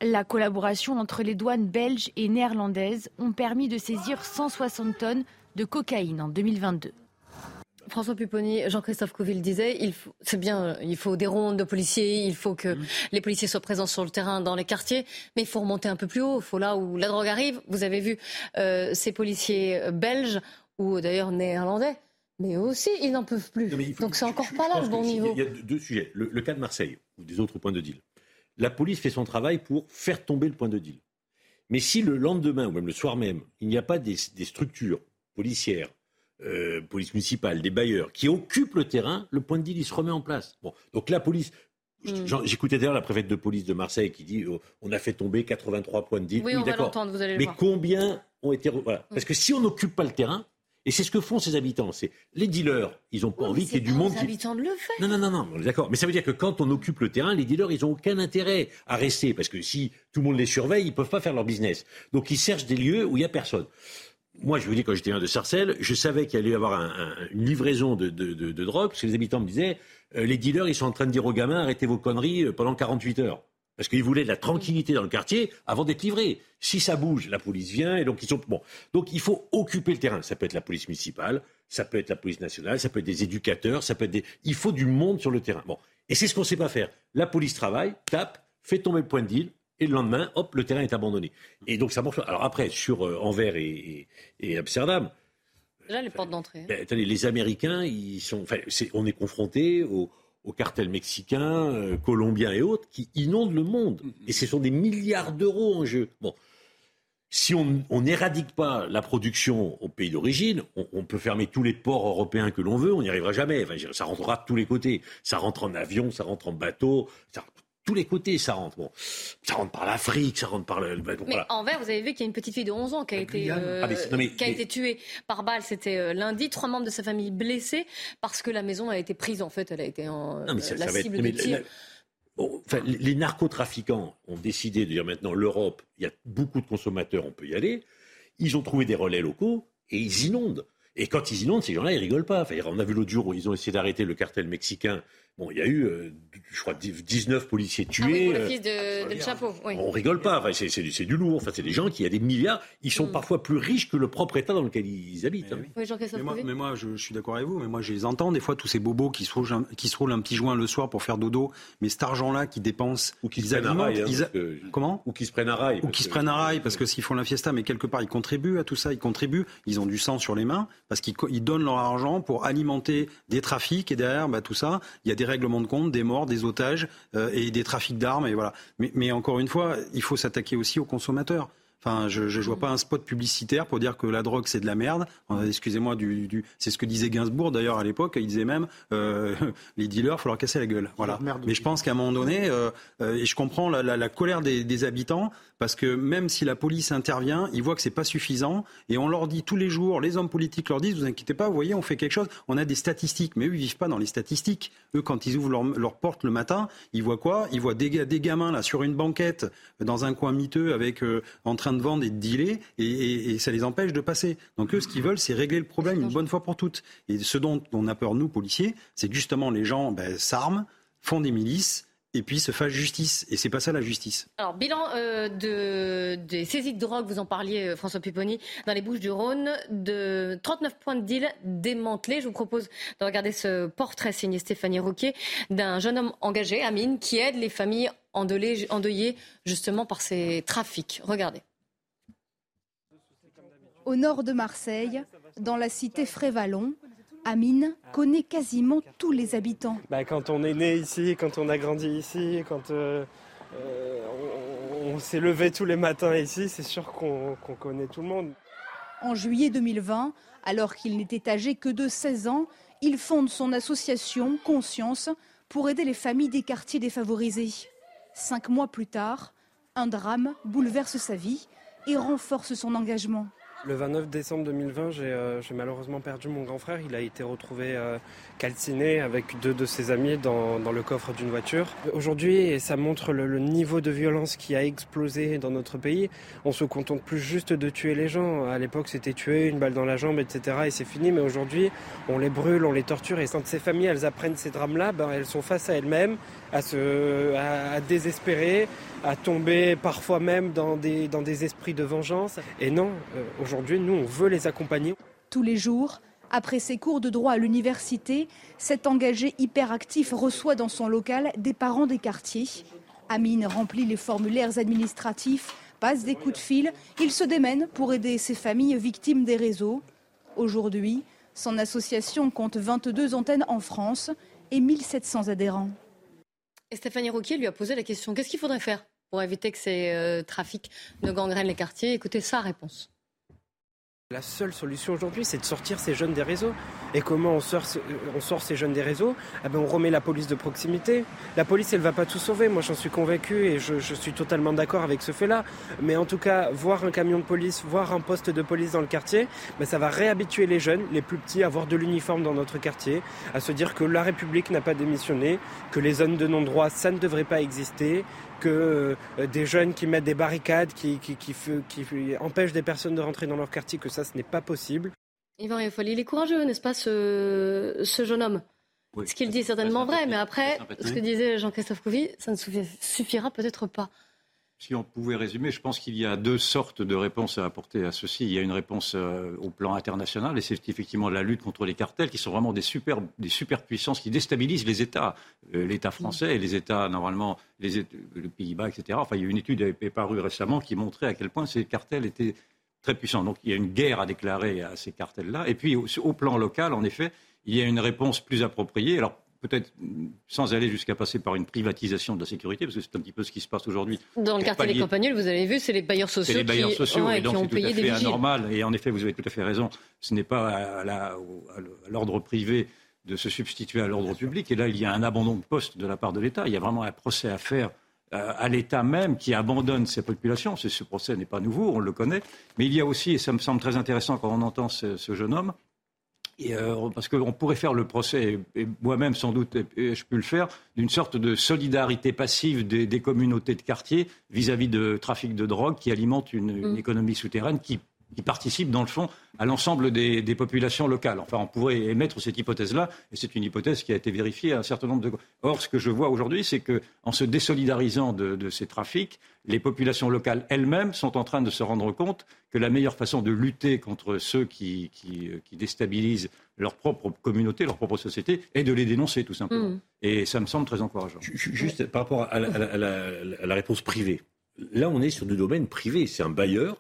La collaboration entre les douanes belges et néerlandaises ont permis de saisir 160 tonnes de cocaïne en 2022. François Pupponi, Jean-Christophe Couville disait, c'est bien, il faut des rondes de policiers, il faut que mmh. les policiers soient présents sur le terrain dans les quartiers, mais il faut remonter un peu plus haut. Il faut là où la drogue arrive. Vous avez vu euh, ces policiers euh, belges ou d'ailleurs néerlandais. Mais aussi, ils n'en peuvent plus. Donc c'est encore pas là le bon niveau. Il y a deux sujets. Le, cas de Marseille ou des autres points de deal. La police fait son travail pour faire tomber le point de deal. Mais si le lendemain ou même le soir même, il n'y a pas des structures policières euh, police municipale, des bailleurs, qui occupent le terrain, le point de deal, il se remet en place. Bon, donc la police, hmm. J'écoutais d'ailleurs la préfète de police de Marseille qui dit oh, on a fait tomber 83 points de deal. Oui, on va l'entendre, vous allez le Mais combien ont été. Voilà. Parce que si on n'occupe pas le terrain, et c'est ce que font ces habitants, c'est les dealers, ils n'ont pas envie qu'il y ait du monde. Les habitants de le faire. Non, non, non, non, d'accord. Mais ça veut dire que quand on occupe le terrain, les dealers, ils n'ont aucun intérêt à rester. Parce que si tout le monde les surveille, ils ne peuvent pas faire leur business. Donc ils cherchent des lieux où il n'y a personne moi, je vous dis, quand j'étais maire de Sarcelles, je savais qu'il allait y avoir une livraison de, drogue, parce que les habitants me disaient, euh, les dealers, ils sont en train de dire aux gamins, arrêtez vos conneries euh, pendant 48 heures. Parce qu'ils voulaient de la tranquillité dans le quartier avant d'être livrés. Si ça bouge, la police vient, et donc ils sont... Bon. Donc il faut occuper le terrain. Ça peut être la police municipale, ça peut être la police nationale, ça peut être des éducateurs, ça peut être des... Il faut du monde sur le terrain. Bon. Et c'est ce qu'on ne sait pas faire. La police travaille, tape, fait tomber le point de deal, et le lendemain, hop, le terrain est abandonné. Et donc ça marche. Alors après, sur euh, Anvers et, Amsterdam. Déjà les portes d'entrée. Ben, les Américains, ils sont, enfin, on est confronté aux, cartels mexicains, euh, colombiens et autres qui inondent le monde. Et ce sont des milliards d'euros en jeu. Bon. Si on n'éradique pas la production au pays d'origine, on, peut fermer tous les ports européens que l'on veut, on n'y arrivera jamais. ça rentrera de tous les côtés. Ça rentre en avion, ça rentre en bateau, ça, tous les côtés, ça rentre. Bon, ça rentre par l'Afrique, ça rentre par le. mais en vert, vous avez vu qu'il y a une petite fille de 11 ans qui a, été, euh, ah, qui a été tuée par balle. C'était euh, lundi. Trois membres de sa famille blessés parce que la maison a été prise. En fait, elle a été en non, mais la cible de tir. enfin, les narcotrafiquants ont décidé de dire maintenant l'Europe, il y a beaucoup de consommateurs, on peut y aller. Ils ont trouvé des relais locaux et ils inondent. Et quand ils inondent, ces gens-là, ils rigolent pas. Enfin, on a vu l'autre jour où ils ont essayé d'arrêter le cartel mexicain Bon, il y a eu, euh, je crois, 19 policiers tués. Ah oui, pour le fils de, de Chapeau. Oui. On rigole pas. Enfin, c'est, du lourd. Enfin, c'est des gens qui, a des milliards, ils sont mm. parfois plus riches que le propre État dans lequel ils habitent. Hein. Oui, mais, moi, mais moi, je, suis d'accord avec vous. Mais moi, je les entends des fois tous ces bobos qui se roulent, un, qui se roulent un petit joint le soir pour faire dodo. Mais cet argent-là qui dépensent ou qui se prennent rail, hein, comment Ou qui se prennent un rail. Ou qui se prennent un rail parce que s'ils font la fiesta, mais quelque part ils contribuent à tout ça. Ils contribuent. Ils ont du sang sur les mains parce qu'ils donnent leur argent pour alimenter des trafics et derrière, bah, tout ça, il y a des règlements de compte, des morts, des otages euh, et des trafics d'armes. Et voilà. Mais, encore une fois, il faut s'attaquer aussi aux consommateurs. Enfin, je ne vois pas un spot publicitaire pour dire que la drogue c'est de la merde. Excusez-moi, du, du c'est ce que disait Gainsbourg d'ailleurs à l'époque. Il disait même euh, les dealers, faut leur casser la gueule. Voilà. Mais je pense qu'à un moment donné, euh, euh, et je comprends la, la, la colère des, des, habitants, parce que même si la police intervient, ils voient que c'est pas suffisant, et on leur dit tous les jours, les hommes politiques leur disent, vous inquiétez pas, vous voyez, on fait quelque chose. On a des statistiques, mais eux ils vivent pas dans les statistiques. Eux, quand ils ouvrent leur, porte le matin, ils voient quoi? Ils voient des, gamins là sur une banquette dans un coin miteux avec en train de vendre et de dealer, et, ça les empêche de passer. Donc eux, ce qu'ils veulent, c'est régler le problème une bonne fois pour toutes. Et ce dont on a peur, nous, policiers, c'est justement les gens ben, s'arment, font des milices, et puis se fassent justice. Et c'est pas ça la justice. Alors, bilan euh, de, des saisies de drogue, vous en parliez, euh, François Pupponi, dans les Bouches du Rhône, de 39 points de deal démantelés. Je vous propose de regarder ce portrait signé Stéphanie Roquet d'un jeune homme engagé, Amine, qui aide les familles endeuillées justement par ces trafics. Regardez au nord de Marseille, dans la cité Frévalon. Amine connaît quasiment tous les habitants. Bah, quand on est né ici, quand on a grandi ici, quand euh, euh, on, s'est levé tous les matins ici, c'est sûr qu'on connaît tout le monde. En juillet 2020, alors qu'il n'était âgé que de 16 ans, il fonde son association Conscience pour aider les familles des quartiers défavorisés. Cinq mois plus tard, un drame bouleverse sa vie et renforce son engagement. Le 29 décembre 2020, euh, j'ai malheureusement perdu mon grand frère. Il a été retrouvé euh, calciné avec deux de ses amis dans, le coffre d'une voiture. Aujourd'hui, ça montre le, niveau de violence qui a explosé dans notre pays. On se contente plus juste de tuer les gens. À l'époque, c'était tuer, une balle dans la jambe, etc. Et c'est fini. Mais aujourd'hui, on les brûle, on les torture. Et quand ces familles, elles apprennent ces drames-là, ben, elles sont face à elles-mêmes, à, se, à, désespérer, à tomber parfois même dans des, esprits de vengeance. Et non, euh, aujourd'hui, nous, on veut les accompagner. Tous les jours, après ses cours de droit à l'université, cet engagé hyperactif reçoit dans son local des parents des quartiers. Amine remplit les formulaires administratifs, passe des coups de fil. Il se démène pour aider ses familles victimes des réseaux. Aujourd'hui, son association compte 22 antennes en France et 1700 adhérents. Stéphanie Rouquier lui a posé la question qu'est-ce qu'il faudrait faire pour éviter que ces euh, trafics ne gangrènent les quartiers? Écoutez sa réponse. La seule solution aujourd'hui, c'est de sortir ces jeunes des réseaux. Et comment on sort, ces jeunes des réseaux? Eh ben, On remet la police de proximité. La police, elle va pas tout sauver. Moi, j'en suis convaincu et je, suis totalement d'accord avec ce fait-là. Mais en tout cas, voir un camion de police, voir un poste de police dans le quartier, ben, ça va réhabituer les jeunes, les plus petits, à avoir de l'uniforme dans notre quartier, à se dire que la République n'a pas démissionné, que les zones de non-droit, ça ne devrait pas exister, que euh, des jeunes qui mettent des barricades, qui, qui, qui, empêchent des personnes de rentrer dans leur quartier, que ça, ce n'est pas possible. Yvan il est courageux, n'est-ce pas, ce, ce jeune homme? Ce qu'il dit est certainement vrai, mais après, ce que disait Jean-Christophe Couvi, ça ne suffira peut-être pas. Si on pouvait résumer, je pense qu'il y a deux sortes de réponses à apporter à ceci. Il y a une réponse euh, au plan international, et c'est effectivement la lutte contre les cartels, qui sont vraiment des super, des superpuissances qui déstabilisent les États, euh, l'État français et les États, normalement, les, les Pays-Bas, etc. Enfin, il y a une étude qui est parue récemment qui montrait à quel point ces cartels étaient très puissants. Donc, il y a une guerre à déclarer à ces cartels-là. Et puis, au, au plan local, en effet, il y a une réponse plus appropriée. Alors, peut-être sans aller jusqu'à passer par une privatisation de la sécurité, parce que c'est un petit peu ce qui se passe aujourd'hui. Dans le quartier des Campagnols, vous avez vu, c'est les bailleurs sociaux, les bailleurs qui, sociaux et donc c'est tout à fait anormal. Et en effet, vous avez tout à fait raison. Ce n'est pas à, l'ordre privé de se substituer à l'ordre public. Et là, il y a un abandon de poste de la part de l'État. Il y a vraiment un procès à faire euh, à l'État même qui abandonne ces populations. Ce procès n'est pas nouveau, on le connaît. Mais il y a aussi, et ça me semble très intéressant quand on entend ce jeune homme, euh, parce qu'on pourrait faire le procès, et moi-même sans doute, je peux le faire, d'une sorte de solidarité passive des, communautés de quartier vis-à-vis de trafic de drogue qui alimente une, mm. économie souterraine qui qui participent, dans le fond, à l'ensemble des, populations locales. Enfin, on pourrait émettre cette hypothèse-là, et c'est une hypothèse qui a été vérifiée à un certain nombre de... Or, ce que je vois aujourd'hui, c'est qu'en se désolidarisant de, ces trafics, les populations locales elles-mêmes sont en train de se rendre compte que la meilleure façon de lutter contre ceux qui, déstabilisent leur propre communauté, leur propre société, est de les dénoncer, tout simplement. Mm. Et ça me semble très encourageant. Juste par rapport à la, à la réponse privée. Là, on est sur du domaine privé. C'est un bailleur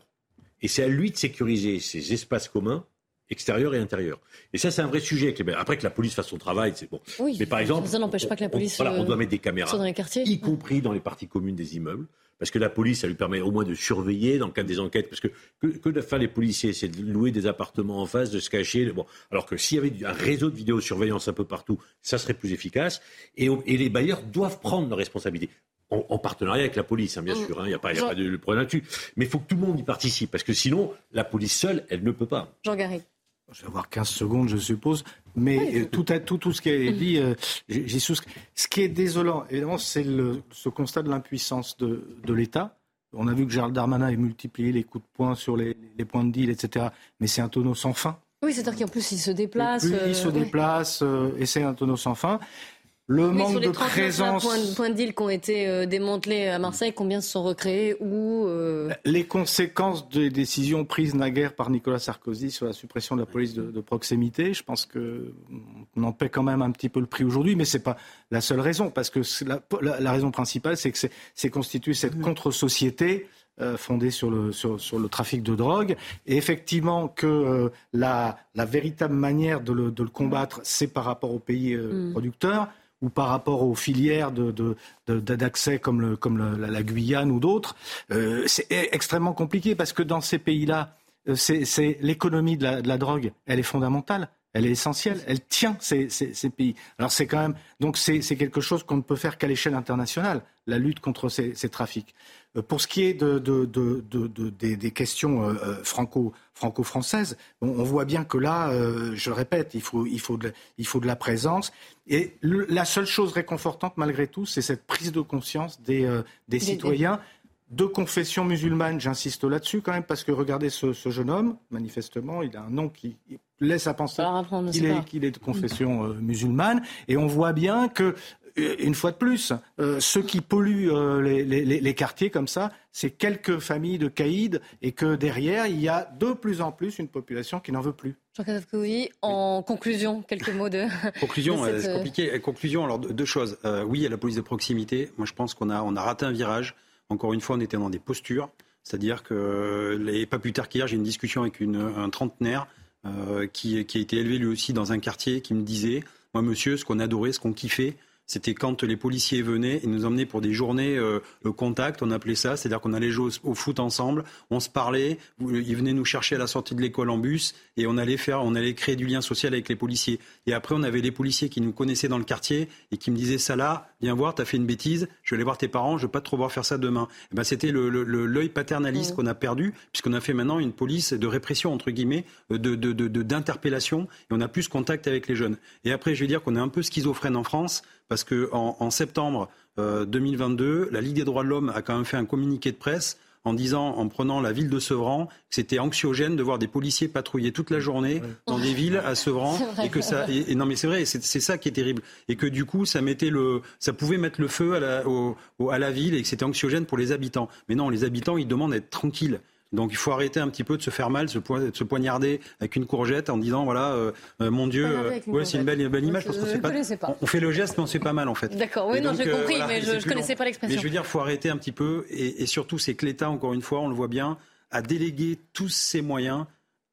et c'est à lui de sécuriser ses espaces communs extérieurs et intérieurs. Et ça, c'est un vrai sujet. Après que la police fasse son travail, c'est bon. Oui, mais par exemple, ça n'empêche pas que la police. On, voilà, on doit mettre des caméras, dans les quartiers. y compris dans les parties communes des immeubles, parce que la police, ça lui permet au moins de surveiller dans le cadre des enquêtes, parce que que, que de faire les policiers, c'est de louer des appartements en face, de se cacher. Bon, alors que s'il y avait un réseau de vidéosurveillance un peu partout, ça serait plus efficace. Et, et les bailleurs doivent prendre leurs responsabilités. En, partenariat avec la police, hein, bien mmh. sûr. Hein, il n'y a pas, y a pas de, problème là-dessus. Mais il faut que tout le monde y participe, parce que sinon, la police seule, elle ne peut pas. Jean Garry. Je vais avoir 15 secondes, je suppose. Mais tout, tout, tout, ce qui est dit, euh, j'y souscris. Ce qui est désolant, évidemment, c'est ce constat de l'impuissance de, de l'État. On a vu que Gérald Darmanin a multiplié les coups de poing sur les, les points de deal, etc. Mais c'est un tonneau sans fin. Oui, c'est-à-dire qu'en plus, il se déplace. Plus il se euh, déplace, euh, et c'est un tonneau sans fin. Le manque sur les de présence. Points, de deal qui ont été euh, démantelés à Marseille, combien se sont recréés ou euh, Les conséquences des décisions prises naguère par Nicolas Sarkozy sur la suppression de la police de, proximité, je pense qu'on en paie quand même un petit peu le prix aujourd'hui, mais ce n'est pas la seule raison, parce que la, raison principale, c'est que c'est constitué cette mmh. contre-société euh, fondée sur le, sur, sur, le trafic de drogue. Et effectivement, que la, la, véritable manière de le, de le combattre, c'est par rapport aux pays mmh. producteurs ou par rapport aux filières d'accès comme, la, Guyane ou d'autres, euh, c'est extrêmement compliqué parce que dans ces pays-là, euh, c'est l'économie de la, drogue, elle est fondamentale. Elle est essentielle, elle tient ces, pays. Alors c'est quand même donc c'est quelque chose qu'on ne peut faire qu'à l'échelle internationale, la lutte contre ces trafics. Euh, pour ce qui est de, de, de, des, questions euh, euh, franco, franco-françaises, on, voit bien que là, je le répète, il faut, il, faut de, il faut de la présence. Et la seule chose réconfortante, malgré tout, c'est cette prise de conscience des, des citoyens. De confession musulmane, j'insiste là-dessus quand même, parce que regardez ce, jeune homme, manifestement, il a un nom qui laisse à penser qu'il est, est, de confession musulmane, et on voit bien que une fois de plus, euh, ceux qui polluent euh, les, quartiers comme ça, c'est quelques familles de caïds et que derrière, il y a de plus en plus une population qui n'en veut plus. Jean-Claude en conclusion, quelques mots de. Conclusion, c'est compliqué. Conclusion, alors deux choses. oui, il y a la police de proximité. Moi, je pense qu'on a, on a raté un virage. Encore une fois, on était dans des postures. C'est-à-dire que, les, pas plus tard qu'hier, j'ai une discussion avec une, un trentenaire qui, qui a été élevé lui aussi dans un quartier qui me disait Moi, monsieur, ce qu'on adorait, ce qu'on kiffait, c'était quand les policiers venaient et nous emmenaient pour des journées euh, contact, on appelait ça, c'est-à-dire qu'on allait jouer au, foot ensemble, on se parlait, ils venaient nous chercher à la sortie de l'école en bus et on allait faire, on allait créer du lien social avec les policiers. Et après, on avait les policiers qui nous connaissaient dans le quartier et qui me disaient ça là, viens voir, t'as fait une bêtise, je vais aller voir tes parents, je veux pas trop voir faire ça demain. Et eh ben c'était l'œil le, le, paternaliste mmh. qu'on a perdu puisqu'on a fait maintenant une police de répression entre guillemets, euh, de d'interpellation et on a plus contact avec les jeunes. Et après, je vais dire qu'on est un peu schizophrène en France parce qu'en en, septembre 2022, euh, la Ligue des droits de l'homme a quand même fait un communiqué de presse en disant, en prenant la ville de Sevran, que c'était anxiogène de voir des policiers patrouiller toute la journée dans des villes à Sevran et que ça, et, non mais c'est vrai, c'est ça qui est terrible et que du coup ça mettait le, ça pouvait mettre le feu à la, à la ville et que c'était anxiogène pour les habitants. Mais non, les habitants ils demandent d'être tranquilles. Donc il faut arrêter un petit peu de se faire mal, de se poignarder avec une courgette en disant voilà euh, euh, mon Dieu, euh, c'est une belle, belle image parce qu'on pas, On, fait le geste mais on sait pas mal en fait. D'accord, oui non j'ai compris mais je, ne connaissais pas l'expression. Mais je veux dire faut arrêter un petit peu et, surtout c'est que l'État encore une fois on le voit bien a délégué tous ses moyens,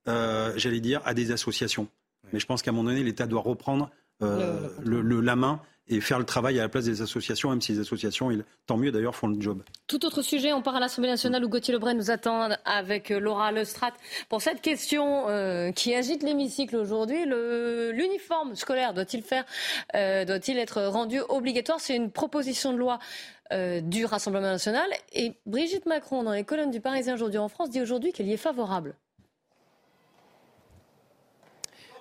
j'allais dire à des associations. Mais je pense qu'à un moment donné l'État doit reprendre le, la main et faire le travail à la place des associations, même si les associations, tant mieux d'ailleurs, font le job. Tout autre sujet, on part à l'Assemblée nationale où Gauthier Lebray nous attend avec euh, Laura Lestrade pour cette question euh, qui agite l'hémicycle aujourd'hui. L'uniforme scolaire doit-il faire, euh, doit-il être rendu obligatoire? C'est une proposition de loi du Rassemblement national. Et Brigitte Macron, dans les colonnes du Parisien aujourd'hui en France, dit aujourd'hui qu'elle y est favorable.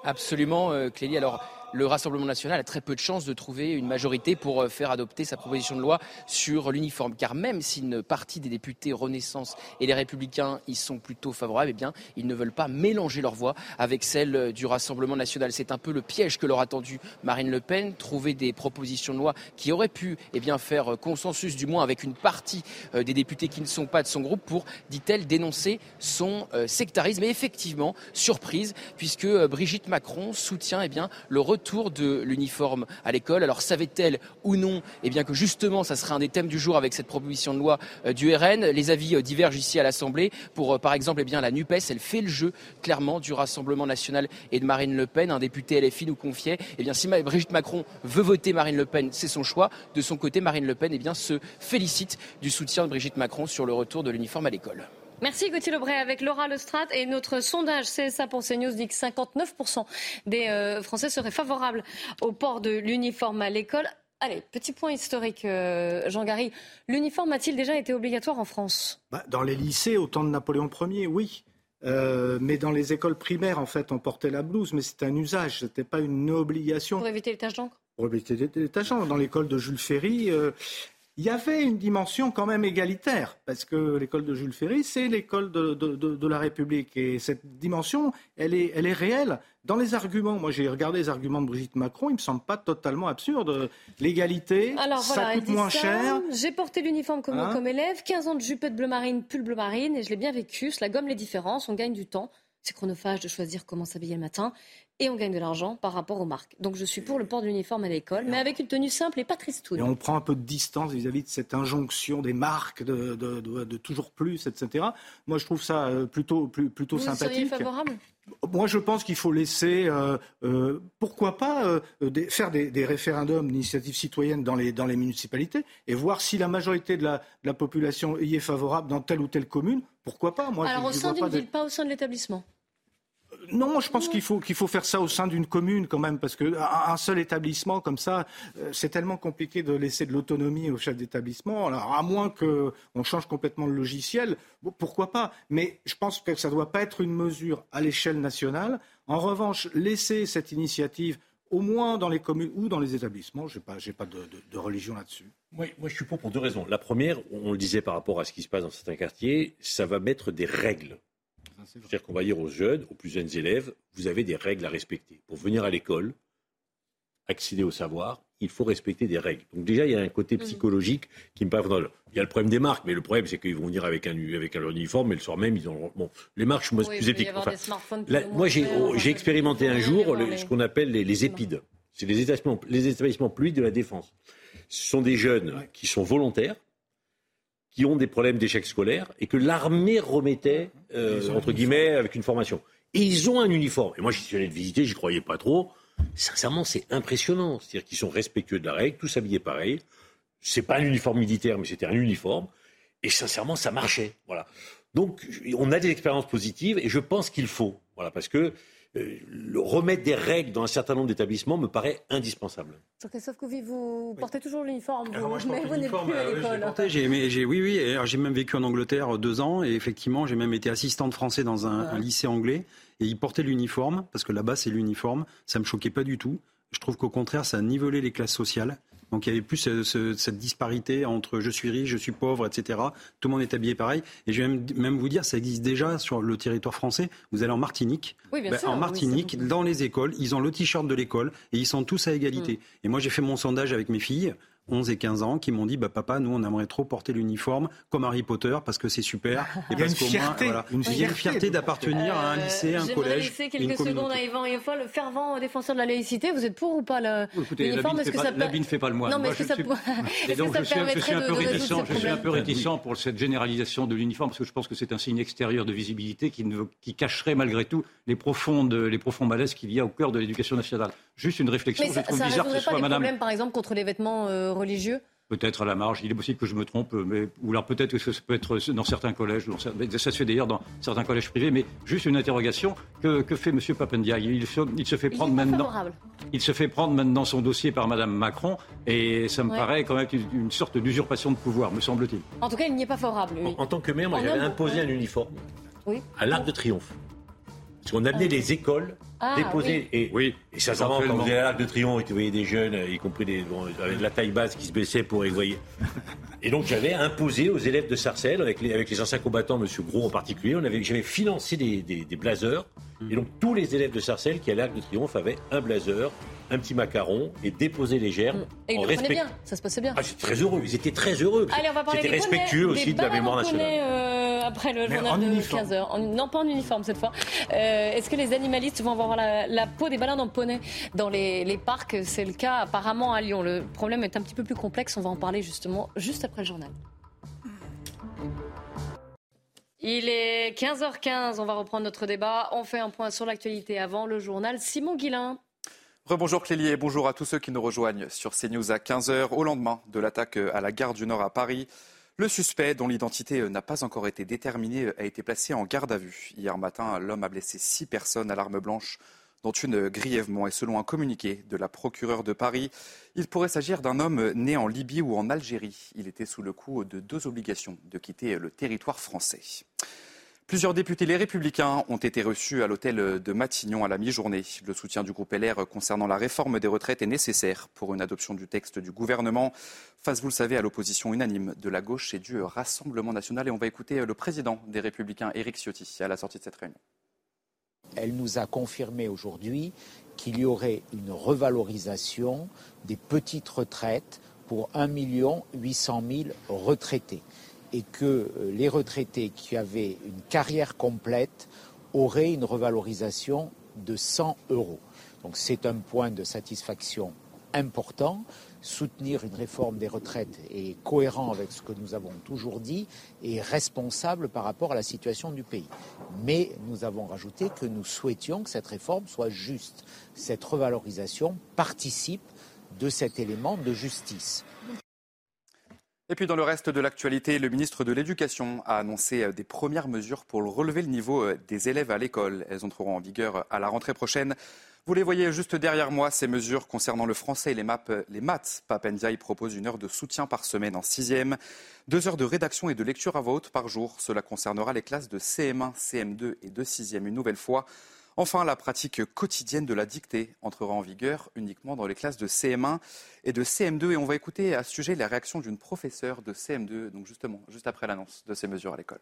Absolument, Clélie. Alors, le Rassemblement national a très peu de chances de trouver une majorité pour euh, faire adopter sa proposition de loi sur l'uniforme. Car même si une partie des députés Renaissance et les Républicains y sont plutôt favorables, eh bien, ils ne veulent pas mélanger leur voix avec celle euh, du Rassemblement national. C'est un peu le piège que leur a tendu Marine Le Pen, trouver des propositions de loi qui auraient pu eh bien, faire euh, consensus, du moins avec une partie des députés qui ne sont pas de son groupe, pour, dit-elle, dénoncer son sectarisme. Et effectivement, surprise, puisque Brigitte Macron soutient eh bien, le retour retour de l'uniforme à l'école. Alors savait-elle ou non eh bien, que justement ça serait un des thèmes du jour avec cette proposition de loi euh, du RN Les avis divergent ici à l'Assemblée. Pour par exemple eh bien, la NUPES, elle fait le jeu clairement du Rassemblement national et de Marine Le Pen. Un député LFI nous confiait eh bien, si Brigitte Macron veut voter Marine Le Pen, c'est son choix. De son côté, Marine Le Pen eh se félicite du soutien de Brigitte Macron sur le retour de l'uniforme à l'école. Merci Gauthier Lebray avec Laura Lestrade et notre sondage CSA pour CNews dit que 59% des euh, Français seraient favorables au port de l'uniforme à l'école. Allez, petit point historique, euh, Jean Gary. L'uniforme a-t-il déjà été obligatoire en France? Bah, Dans les lycées, au temps de Napoléon Ier, oui. Euh, mais dans les écoles primaires, en fait, on portait la blouse, mais c'était un usage, ce n'était pas une obligation. Pour éviter les taches d'encre? Pour éviter les taches d'encre. Dans l'école de Jules Ferry, il y avait une dimension quand même égalitaire, parce que l'école de Jules Ferry, c'est l'école de, la République. Et cette dimension, elle est, elle est réelle. Dans les arguments, moi j'ai regardé les arguments de Brigitte Macron, ils ne me semblent pas totalement absurdes. L'égalité, ça coûte moins cher. J'ai porté l'uniforme comme, hein comme élève, 15 ans de jupette bleu marine, pull bleu marine, et je l'ai bien vécu. Cela gomme les différences, on gagne du temps. C'est chronophage de choisir comment s'habiller le matin et on gagne de l'argent par rapport aux marques. Donc je suis pour le port de l'uniforme à l'école, mais avec une tenue simple et pas tristoune. Et on prend un peu de distance vis-à-vis de cette injonction des marques de, toujours plus, etc. Moi, je trouve ça euh, plutôt, plutôt Vous sympathique. Seriez favorable? Moi, je pense qu'il faut laisser, euh, euh, pourquoi pas, faire des, référendums d'initiative citoyenne dans les, dans les municipalités et voir si la majorité de la, de la population y est favorable dans telle ou telle commune. Pourquoi pas? Moi, Alors, au sein d'une ville, pas au sein de l'établissement? Non, je pense qu'il faut, qu'il faut faire ça au sein d'une commune quand même, parce qu'un seul établissement comme ça, euh, c'est tellement compliqué de laisser de l'autonomie au chef d'établissement. Alors, à moins qu'on change complètement le logiciel, pourquoi pas? Mais je pense que ça ne doit pas être une mesure à l'échelle nationale. En revanche, laisser cette initiative au moins dans les communes ou dans les établissements, je n'ai pas, pas de, religion là-dessus. moi, je suis pour pour deux raisons. La première, on le disait par rapport à ce qui se passe dans certains quartiers, ça va mettre des règles c'est-à-dire qu'on va dire aux jeunes, aux plus jeunes élèves, vous avez des règles à respecter. Pour venir à l'école, accéder au savoir, il faut respecter des règles. Donc déjà, il y a un côté psychologique qui me paraît Il y a le problème des marques, mais le problème, c'est qu'ils vont venir avec un, avec un uniforme, et le soir même, ils ont... Bon, les marques, je suis plus épique. moi, j'ai expérimenté un jour ce qu'on appelle les, épides. C'est les établissements, les établissements publics de la défense. Ce sont des jeunes qui sont volontaires, qui ont des problèmes d'échec scolaire et que l'armée remettait, euh, entre guillemets, avec une formation. Et ils ont un uniforme. Et moi, j'y suis allé le visiter, j'y croyais pas trop. Sincèrement, c'est impressionnant. C'est-à-dire qu'ils sont respectueux de la règle, tous habillés pareil. C'est pas un uniforme militaire, mais c'était un uniforme. Et sincèrement, ça marchait. Voilà. Donc, on a des expériences positives et je pense qu'il faut. Voilà, parce que le remettre des règles dans un certain nombre d'établissements me paraît indispensable. Jean-Christophe Couvi, vous portez toujours l'uniforme, vous, mais vous n'êtes plus à euh, l'école. J'ai, oui, oui, j'ai même vécu en Angleterre deux ans et effectivement, j'ai même été assistante français dans un, un lycée anglais et ils portaient l'uniforme parce que là-bas c'est l'uniforme. Ça me choquait pas du tout. Je trouve qu'au contraire, ça a nivelé les classes sociales. Donc il y avait plus cette disparité entre je suis riche, je suis pauvre, etc. Tout le monde est habillé pareil. Et je vais même, vous dire, ça existe déjà sur le territoire français. Vous allez en Martinique. Oui, bien ben, sûr, en Martinique, dans les écoles, ils ont le t-shirt de l'école et ils sont tous à égalité. Mm. Et moi, j'ai fait mon sondage avec mes filles. 11 et 15 ans qui m'ont dit bah papa nous on aimerait trop porter l'uniforme comme Harry Potter parce que c'est super et parce qu'au moins voilà, une, fierté d'appartenir à un lycée, un collège. laisser quelques secondes à Yvan fois le fervent défenseur de la laïcité. Vous êtes pour ou pas l'uniforme? Est-ce que ça l'habit ne fait pas le moine. Non mais est-ce que ça, et donc je suis, je suis un peu réticent. Je suis un peu réticent pour cette généralisation de l'uniforme parce que je pense que c'est un signe extérieur de visibilité qui, ne, qui cacherait malgré tout les profondes les profonds malaises qu'il y a au cœur de l'éducation nationale. Juste une réflexion. je trouve bizarre que ce soit Madame. Problème par exemple contre les vêtements euh, religieux? Peut-être à la marge, il est possible que je me trompe, mais, ou alors peut-être que ça peut être dans certains collèges, ça se fait d'ailleurs dans certains collèges privés, mais juste une interrogation, que, fait M. Papendia? Il, il, se fait prendre maintenant, il se fait prendre maintenant son dossier par Mme Macron, et ça me paraît quand même une, sorte d'usurpation de pouvoir, me semble-t-il. En tout cas, il n'y est pas favorable. En, tant que maire, moi j'avais imposé un uniforme à l'Arc de Triomphe. Parce qu'on amenait les écoles ah, déposer. Et, oui, et sincèrement, quand vous allez à l'Arc de Triomphe et vous voyez des jeunes, y compris des, avec la taille basse qui se baissait pour y voyez. Et donc j'avais imposé aux élèves de Sarcelles, avec les, avec les anciens combattants, M. Gros en particulier, on avait, j'avais financé des, des, blazers. Mm. Et donc tous les élèves de Sarcelles qui allaient à l'Arc de Triomphe avaient un blazer, un petit macaron et déposer les germes. Mm. Et ils le bien, ça se passait bien. Ah, très heureux, ils étaient très heureux. Allez, on va parler C'était respectueux aussi de la mémoire nationale. Euh, après le journal de 15h. non, pas en uniforme cette fois. Euh, est-ce que les animalistes vont avoir la, peau des balades en poney? Dans les, les parcs C'est le cas apparemment à Lyon. Le problème est un petit peu plus complexe. On va en parler justement juste après le journal. Il est 15h15, on va reprendre notre débat. On fait un point sur l'actualité avant le journal. Simon Guillain. Rebonjour Clélie et bonjour à tous ceux qui nous rejoignent sur CNews à 15h au lendemain de l'attaque à la gare du Nord à Paris. Le suspect, dont l'identité n'a pas encore été déterminée, a été placé en garde à vue. Hier matin, l'homme a blessé six personnes à l'arme blanche dont une grièvement. Et selon un communiqué de la procureure de Paris, il pourrait s'agir d'un homme né en Libye ou en Algérie. Il était sous le coup de deux obligations de quitter le territoire français. Plusieurs députés les républicains ont été reçus à l'hôtel de Matignon à la mi-journée. Le soutien du groupe LR concernant la réforme des retraites est nécessaire pour une adoption du texte du gouvernement, face, vous le savez, à l'opposition unanime de la gauche et du Rassemblement national. Et on va écouter le président des républicains, Éric Ciotti, à la sortie de cette réunion. Elle nous a confirmé aujourd'hui qu'il y aurait une revalorisation des petites retraites pour 1 800 000 retraités et que euh, les retraités qui avaient une carrière complète auraient une revalorisation de 100 euros. Donc c'est un point de satisfaction important soutenir une réforme des retraites est cohérent avec ce que nous avons toujours dit et responsable par rapport à la situation du pays. Mais nous avons rajouté que nous souhaitions que cette réforme soit juste. Cette revalorisation participe de cet élément de justice. Et puis dans le reste de l'actualité, le ministre de l'Éducation a annoncé euh, des premières mesures pour relever le niveau euh, des élèves à l'école. Elles entreront en vigueur à la rentrée prochaine. Vous les voyez juste derrière moi, ces mesures concernant le français et les, les maths. Papendiaï propose une heure de soutien par semaine en sixième, deux heures de rédaction et de lecture à voix haute par jour. Cela concernera les classes de CM1, CM2 et de sixième une nouvelle fois. Enfin, la pratique quotidienne de la dictée entrera en vigueur uniquement dans les classes de CM1 et de CM2. Et on va écouter à ce sujet la réaction d'une professeure de CM2, donc justement, juste après l'annonce de ces mesures à l'école.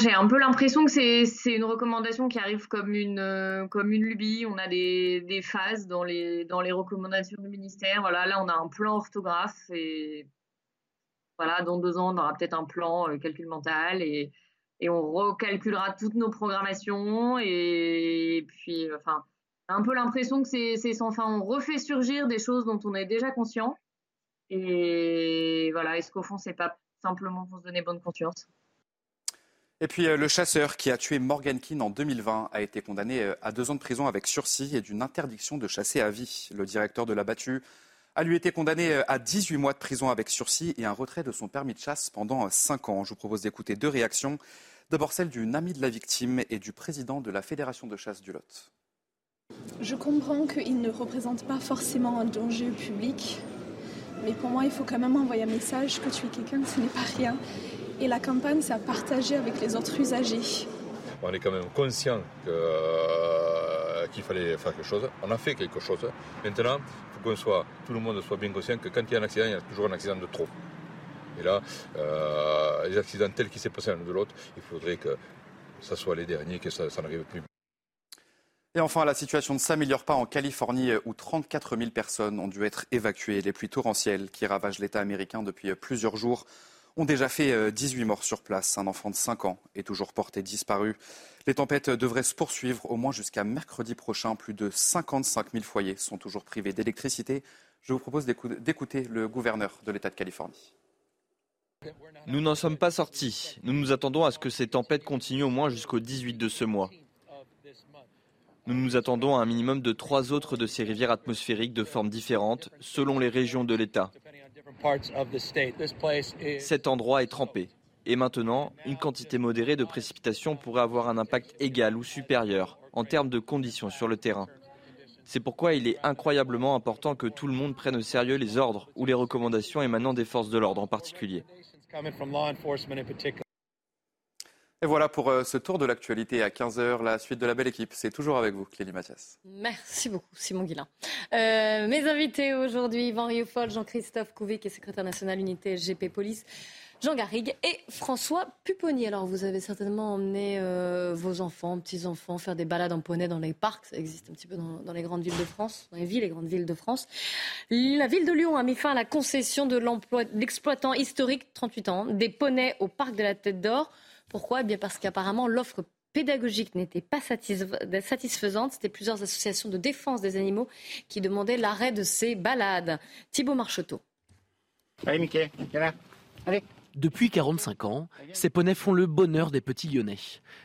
J'ai un peu l'impression que c'est une recommandation qui arrive comme une, euh, comme une lubie. On a des, phases dans les, dans les recommandations du ministère. Voilà, là, on a un plan orthographe et voilà, dans deux ans, on aura peut-être un plan euh, calcul mental et, et, on recalculera toutes nos programmations. Et, puis, enfin, un peu l'impression que c'est sans fin. On refait surgir des choses dont on est déjà conscient. Et voilà, est-ce qu'au fond, c'est pas simplement pour se donner bonne conscience? Et puis euh, le chasseur qui a tué Morgan Keane en 2020 a été condamné euh, à deux ans de prison avec sursis et d'une interdiction de chasser à vie. Le directeur de la battue a lui été condamné euh, à 18 mois de prison avec sursis et un retrait de son permis de chasse pendant 5 ans. Je vous propose d'écouter deux réactions. D'abord celle d'une amie de la victime et du président de la Fédération de chasse du Lot. Je comprends qu'il ne représente pas forcément un danger public, mais pour moi, il faut quand même envoyer un message que tuer quelqu'un, ce n'est pas rien et la campagne, c'est à partager avec les autres usagers. On est quand même conscient euh, qu'il fallait faire quelque chose. On a fait quelque chose. Maintenant, il faut qu'on soit, tout le monde soit bien conscient que quand il y a un accident, il y a toujours un accident de trop. Et là, euh, les accidents tels qu'il s'est passé l'un de l'autre, il faudrait que ça soit les derniers, que ça, n'arrive plus. Et enfin, la situation ne s'améliore pas en Californie où 34 000 personnes ont dû être évacuées. Les pluies torrentielles qui ravagent l'État américain depuis plusieurs jours ont déjà fait 18 euh, morts sur place. Un enfant de 5 ans est toujours porté disparu. Les tempêtes devraient se poursuivre au moins jusqu'à mercredi prochain. Plus de 55 000 foyers sont toujours privés d'électricité. Je vous propose d'écouter le gouverneur de l'État de Californie. Nous n'en sommes pas sortis. Nous nous attendons à ce que ces tempêtes continuent au moins jusqu'au 18 de ce mois. Nous nous attendons à un minimum de trois autres de ces rivières atmosphériques de formes différentes selon les régions de l'État. Cet endroit est trempé. Et maintenant, une quantité modérée de précipitations pourrait avoir un impact égal ou supérieur en termes de conditions sur le terrain. C'est pourquoi il est incroyablement important que tout le monde prenne au sérieux les ordres ou les recommandations émanant des forces de l'ordre en particulier. Et voilà pour euh, ce tour de l'actualité à 15h. La suite de la belle équipe, c'est toujours avec vous, Clélie Mathias. Merci beaucoup, Simon Guillain. Euh, mes invités aujourd'hui, Yvan Rioufol, Jean-Christophe Couvé, qui est secrétaire national unité SGP Police. Jean Garrigue et François Pupponi. Alors, vous avez certainement emmené euh, vos enfants, petits-enfants, faire des balades en poney dans les parcs. Ça existe un petit peu dans, dans, les grandes villes de France, dans les villes et grandes villes de France. La ville de Lyon a mis fin à la concession de l'exploitant historique, 38 ans, des poneys au parc de la Tête d'Or Pourquoi eh bien Parce qu'apparemment, l'offre pédagogique n'était pas satisfaisante. C'était plusieurs associations de défense des animaux qui demandaient l'arrêt de ces balades. Thibault Marcheteau. Allez, Mickey, viens là. Allez. Depuis 45 ans, ces poneys font le bonheur des petits Lyonnais.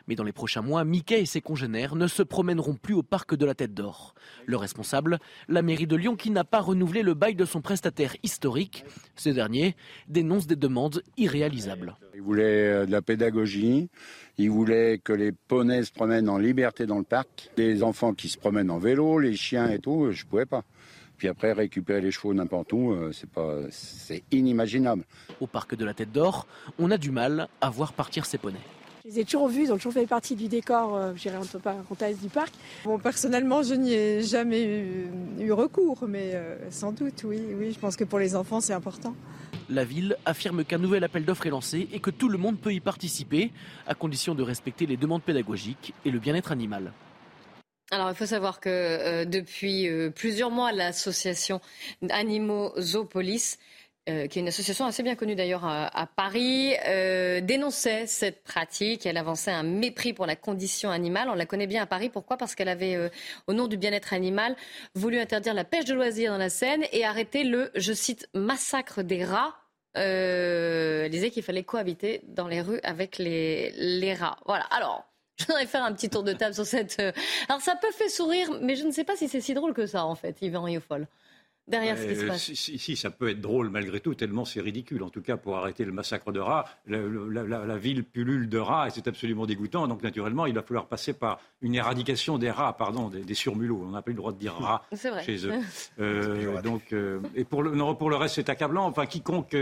Mais dans les prochains mois, Mickey et ses congénères ne se promèneront plus au parc de la Tête d'Or. Le responsable, la mairie de Lyon qui n'a pas renouvelé le bail de son prestataire historique. Ce dernier dénonce des demandes irréalisables. Il voulait euh, de la pédagogie, il voulait que les poneys se promènent en liberté dans le parc, les enfants qui se promènent en vélo, les chiens et tout, je ne pouvais pas. Puis après, récupérer les chevaux n'importe où, euh, c'est pas, c'est inimaginable. Au parc de la Tête d'Or, on a du mal à voir partir ces poneys. Je les ai toujours vus, ils ont toujours fait partie du décor, euh, je dirais, entre parenthèses, du parc. Bon, personnellement, je n'y ai jamais eu, recours, mais euh, sans doute, oui, oui, je pense que pour les enfants, c'est important. La ville affirme qu'un nouvel appel d'offres est lancé et que tout le monde peut y participer, à condition de respecter les demandes pédagogiques et le bien-être animal. Alors, il faut savoir que euh, depuis euh, plusieurs mois, l'association Animaux Zoopolis, euh, qui est une association assez bien connue d'ailleurs à, Paris, dénonçait cette pratique. Elle avançait un mépris pour la condition animale. On la connaît bien à Paris. Pourquoi? Parce qu'elle avait, au nom du bien-être animal, voulu interdire la pêche de loisirs dans la Seine et arrêter le, je cite, massacre des rats. elle disait qu'il fallait cohabiter dans les rues avec les, les rats. Voilà. Alors, je voudrais faire un petit tour de table sur cette. Euh, alors ça peut faire sourire, mais je ne sais pas si c'est si drôle que ça en fait, Yvan Riofol. Derrière ce qui se passe. Si, ça peut être drôle malgré tout, tellement c'est ridicule. En tout cas, pour arrêter le massacre de rats, la, ville pullule de rats et c'est absolument dégoûtant. Donc, naturellement, il va falloir passer par une éradication des rats, pardon, des, surmulots. On n'a pas eu le droit de dire rats chez eux. Euh, donc, euh, et pour le, pour le reste, c'est accablant. Enfin, quiconque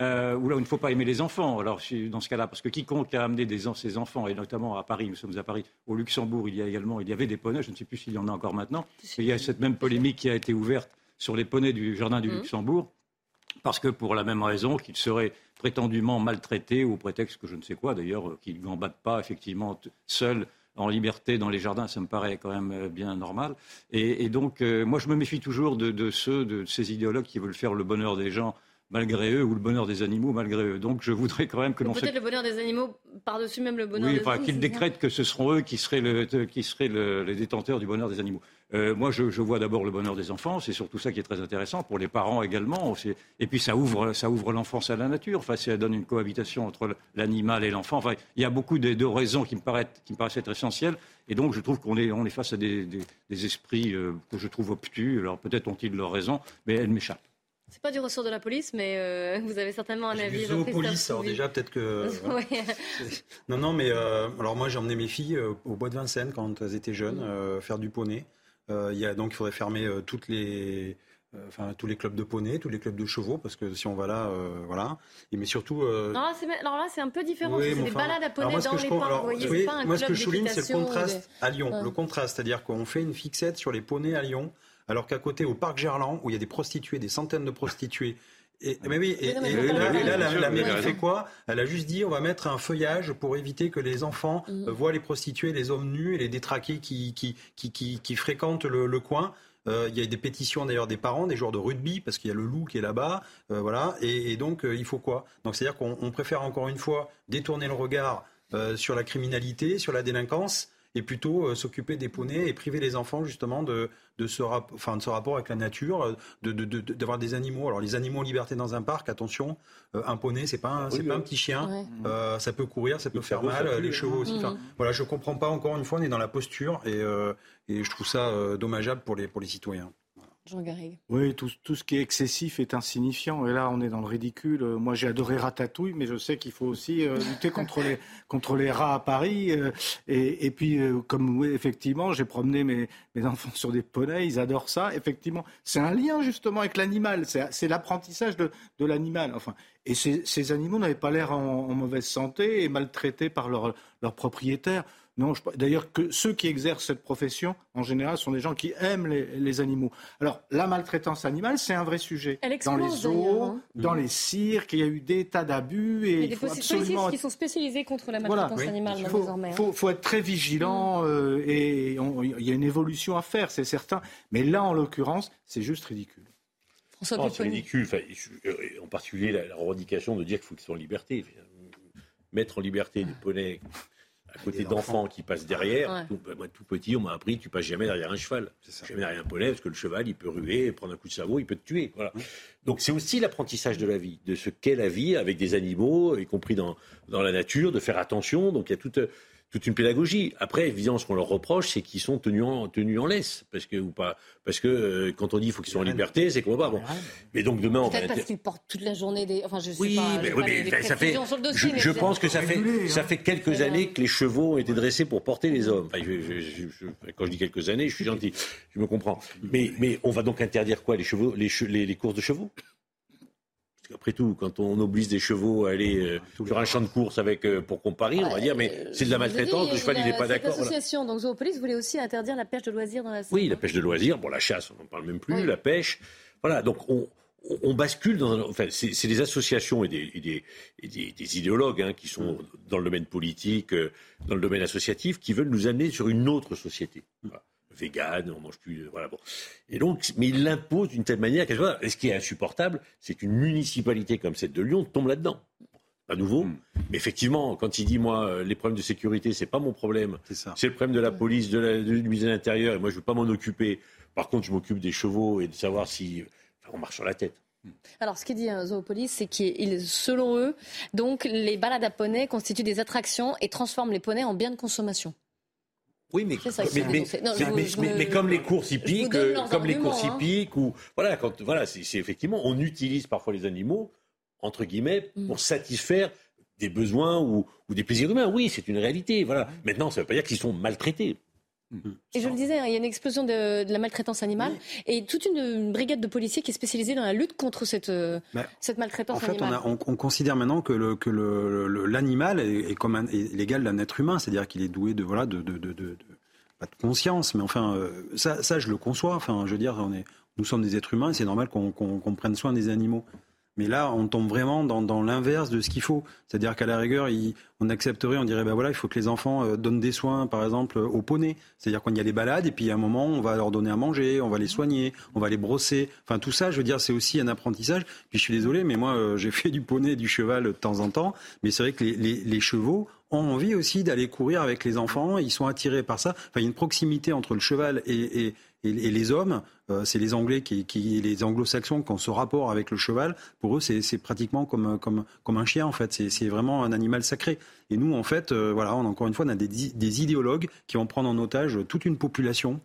euh, où là il ne faut pas aimer les enfants. Alors dans ce cas-là, parce que quiconque a amené des, ses enfants, et notamment à Paris, nous sommes à Paris, au Luxembourg, il y a également, il y avait des poneys, je ne sais plus s'il y en a encore maintenant, il y a cette même polémique qui a été ouverte sur les poneys du jardin du mmh. Luxembourg, parce que pour la même raison qu'ils seraient prétendument maltraités au prétexte que je ne sais quoi d'ailleurs, euh, qu'ils ne battent pas effectivement seuls en liberté dans les jardins, ça me paraît quand même euh, bien normal. Et, donc, moi, je me méfie toujours de, de, ceux, de ces idéologues qui veulent faire le bonheur des gens malgré eux, ou le bonheur des animaux malgré eux. Donc je voudrais quand même que l'on... Peut-être le bonheur des animaux par-dessus même le bonheur des enfin, Oui, qu'ils décrètent que ce seront eux qui seraient, le, qui seraient les détenteurs du bonheur des animaux. Euh, moi, je, vois d'abord le bonheur des enfants, c'est surtout ça qui est très intéressant, pour les parents également. Et puis ça ouvre, ça ouvre l'enfance à la nature, enfin, ça donne une cohabitation entre l'animal et l'enfant. Enfin, il y a beaucoup de, raisons qui me, paraissent, qui me paraissent être essentielles. Et donc, je trouve qu'on est, on est face à des, esprits euh, que je trouve obtus. Alors peut-être ont-ils leur raison, mais elles m'échappent. C'est pas du ressort de la police, mais euh, vous avez certainement un avis. Du police, alors déjà peut-être que. Non, non, mais euh, alors moi j'ai emmené mes filles euh, au bois de Vincennes quand elles étaient jeunes faire du poney. Il y a donc il faudrait fermer toutes les. Enfin, tous les clubs de poney, tous les clubs de chevaux, parce que si on va là, voilà. Et mais surtout. Non, là, alors là, c'est un peu différent. c'est des balades à poney dans les parcs. voyez, pas un moi, ce que je souligne, c'est le contraste à Lyon. Le contraste, c'est-à-dire qu'on fait une fixette sur les poneys à Lyon alors qu'à côté, au parc Gerland, où il y a des prostituées, des centaines de prostituées, et, mais oui, et, là, la, mairie fait quoi? Elle a juste dit on va mettre un feuillage pour éviter que les enfants mhm. voient les prostituées, les hommes nus et les détraqués qui, qui, qui, qui, fréquentent le, coin. Euh, il y a des pétitions d'ailleurs des parents, des joueurs de rugby, parce qu'il y a le loup qui est là-bas, euh, voilà. Et, donc euh, il faut quoi? Donc c'est-à-dire qu'on préfère encore une fois détourner le regard sur la criminalité, sur la délinquance, et plutôt s'occuper des poneys et priver les enfants justement de, de ce, enfin, de ce rapport avec la nature, d'avoir de, des animaux. Alors les animaux en liberté dans un parc, attention, euh, un poney, c'est pas un, c'est pas un petit chien, euh, ça peut courir, ça peut faire mal, les chevaux aussi. Enfin, voilà, je comprends pas encore une fois, on est dans la posture et, euh, et je trouve ça dommageable pour les pour les citoyens. Oui, tout, ce qui est excessif est insignifiant. Et là, on est dans le ridicule. Euh, moi, j'ai adoré Ratatouille, mais je sais qu'il faut aussi euh, lutter contre les, contre les rats à Paris. Euh, et, puis, comme effectivement, j'ai promené mes, mes enfants sur des poneys, ils adorent ça. Effectivement, c'est un lien justement avec l'animal. C'est l'apprentissage de, de l'animal. Enfin, et ces, animaux n'avaient pas l'air en, en, mauvaise santé et maltraités par leurs leur propriétaires. Non, d'ailleurs, que ceux qui exercent cette profession, en général, sont des gens qui aiment les, animaux. Alors, la maltraitance animale, c'est un vrai sujet. dans les zoos, hein. dans les cirques, il y a eu des tas d'abus. Et il y a des absolument... qui sont spécialisés contre la maltraitance animale, il faut, désormais. Il hein. faut, être très vigilant, mm. euh, et il y a une évolution à faire, c'est certain. Mais là, en l'occurrence, c'est juste ridicule. c'est ridicule, euh, en particulier la, revendication de dire qu'il faut qu'ils soient en liberté mettre en liberté des poneys à côté d'enfants qui passent derrière. Tout, bah, moi, tout petit, on m'a appris, tu passes jamais derrière un cheval. Jamais derrière un poney, parce que le cheval, il peut ruer, prendre un coup de sabot, il peut te tuer. Voilà. Donc c'est aussi l'apprentissage de la vie, de ce qu'est la vie avec des animaux, y compris dans, dans la nature, de faire attention. Donc il y a toute toute une pédagogie. Après, évidemment, ce qu'on leur reproche, c'est qu'ils sont tenus en, tenus en laisse, parce que ou pas, parce que euh, quand on dit qu'il faut qu'ils soient en liberté, c'est qu'on va pas. Bon. Mais donc demain, on va parce qu'ils portent toute la journée des. Enfin, je sais oui, pas. Mais, oui, mais, ça fait. je, pense que ça fait ça fait quelques années que les chevaux ont été dressés pour porter les hommes. Enfin, quand je dis quelques années, je suis gentil, je me comprends. Mais mais on va donc interdire quoi les chevaux, les, les, les courses de chevaux? Après tout, quand on oblige des chevaux à aller euh, sur un champ de course avec euh, pour comparer, on va dire, mais c'est de la maltraitance, le cheval n'est pas d'accord. L'association, donc Zoopolis, voulait aussi interdire la pêche de loisirs dans la Oui, la pêche de loisirs, bon, la chasse, on n'en parle même plus, la pêche. Voilà, donc on, on bascule dans. Enfin, c'est des associations et des, et des, des, idéologues hein, qui sont dans le domaine politique, euh, dans le domaine associatif, qui veulent nous amener sur une autre société. Voilà vegan, on mange plus. Voilà, bon. Et donc, mais il l'impose d'une telle manière qu'elle Et ce qui est insupportable, c'est qu'une municipalité comme celle de Lyon tombe là-dedans. Pas nouveau, hmm. mais effectivement, quand il dit moi euh, les problèmes de sécurité c'est pas mon problème, c'est le problème de la police, de la, du ministère de l'Intérieur et moi je veux pas m'en occuper. Par contre, je m'occupe des chevaux et de savoir si on marche sur la tête. Hmm. Alors, ce qu'il dit un Zoopolis, c'est que selon eux, donc les balades à poneys constituent des attractions et transforment les poneys en biens de consommation. Oui, mais, mais, comme les courses hippiques, comme les courses hein. hippiques, ou voilà, quand voilà, c'est effectivement, on utilise parfois les animaux entre guillemets mm. pour satisfaire des besoins ou, ou des plaisirs humains. Oui, c'est une réalité. Voilà. Maintenant, ça ne veut pas dire qu'ils sont maltraités. Mm. Et je le disais, hein, il y a une explosion de, la maltraitance animale et toute une, brigade de policiers qui est spécialisée dans la lutte contre cette, euh, cette maltraitance en fait, animale. On, on, considère maintenant que, le, que l'animal est, comme un, est l'égal d'un être humain, c'est-à-dire qu'il est doué de, voilà, de, de, de, pas de conscience, mais enfin, euh, ça, ça, je le conçois. Enfin, je veux dire, on est, nous sommes des êtres humains et c'est normal qu'on prenne soin des animaux. Mais là, on tombe vraiment dans, l'inverse de ce qu'il faut. C'est-à-dire qu'à la rigueur, on accepterait, on dirait, ben voilà, il faut que les enfants euh, donnent des soins, par exemple, aux poneys. C'est-à-dire qu'on y a les balades, et puis à un moment, on va leur donner à manger, on va les soigner, on va les brosser. Enfin, tout ça, je veux dire, c'est aussi un apprentissage. Puis je suis désolé, mais moi, euh, j'ai fait du poney et du cheval de temps en temps. Mais c'est vrai que les, chevaux, ont envie aussi d'aller courir avec les enfants, ils sont attirés par ça. Enfin, il y a une proximité entre le cheval et, et, les hommes, euh, c'est les Anglais qui, les Anglo-Saxons qui ont ce rapport avec le cheval. Pour eux, c'est pratiquement comme, comme, comme un chien en fait. C'est vraiment un animal sacré. Et nous, en fait, euh, voilà, on, encore une fois, on a des, des, idéologues qui vont prendre en otage toute une population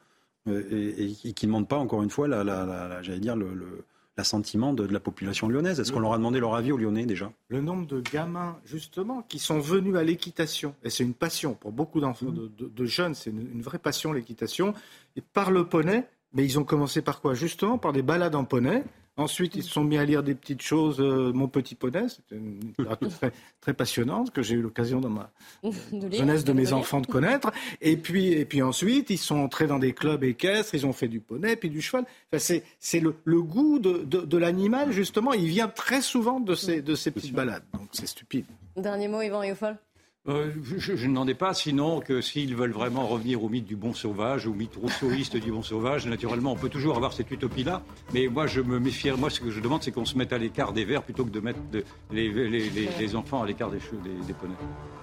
euh, et, qui ne demandent pas, encore une fois, la, la, la, j'allais dire le l'assentiment de, de, la population lyonnaise. Est-ce qu'on leur a demandé leur avis aux Lyonnais déjà? Le nombre de gamins, justement, qui sont venus à l'équitation, et c'est une passion pour beaucoup d'enfants, mmh. de, de, jeunes, c'est une, une, vraie passion l'équitation, et par le poney, mais ils ont commencé par quoi? Justement par des balades en poney. Ensuite, ils se sont mis à lire des petites choses, euh, Mon Petit Poney, c'était une littérature très, très passionnante que j'ai eu l'occasion dans ma jeunesse de mes enfants de connaître. Et puis, et puis ensuite, ils sont entrés dans des clubs équestres, ils ont fait du poney, puis du cheval. Enfin, c'est le, le, goût de, de, de l'animal, justement, il vient très souvent de ces, de ces petites balades. Donc c'est stupide. Dernier mot, Yvan Yofol euh, je, je, n'en ai pas, sinon que s'ils veulent vraiment revenir au mythe du bon sauvage, au mythe rousseauiste du bon sauvage, naturellement, on peut toujours avoir cette utopie-là. Mais moi, je me méfie. Moi, ce que je demande, c'est qu'on se mette à l'écart des vers plutôt que de mettre les, les, enfants à l'écart des, des, des poneys.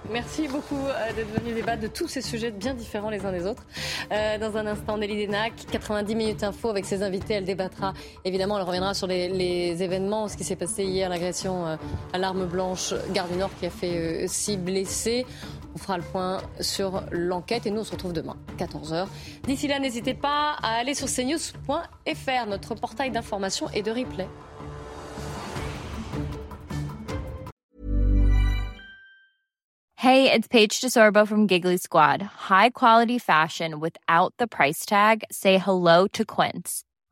Merci beaucoup euh, d'être venu débattre de tous ces sujets bien différents les uns des autres. Euh, dans un instant, Nelly Denac, 90 minutes info avec ses invités. Elle débattra, évidemment, elle reviendra sur les, les événements, ce qui s'est passé hier, l'agression à l'arme blanche, Gare du Nord, qui a fait six blessés. On fera le point sur l'enquête et nous on se retrouve demain, 14h. D'ici là, n'hésitez pas à aller sur cnews.fr, notre portail d'information et de replay. Hey, it's Paige DeSorbo from Giggly Squad. High quality fashion without the price tag. Say hello to Quince.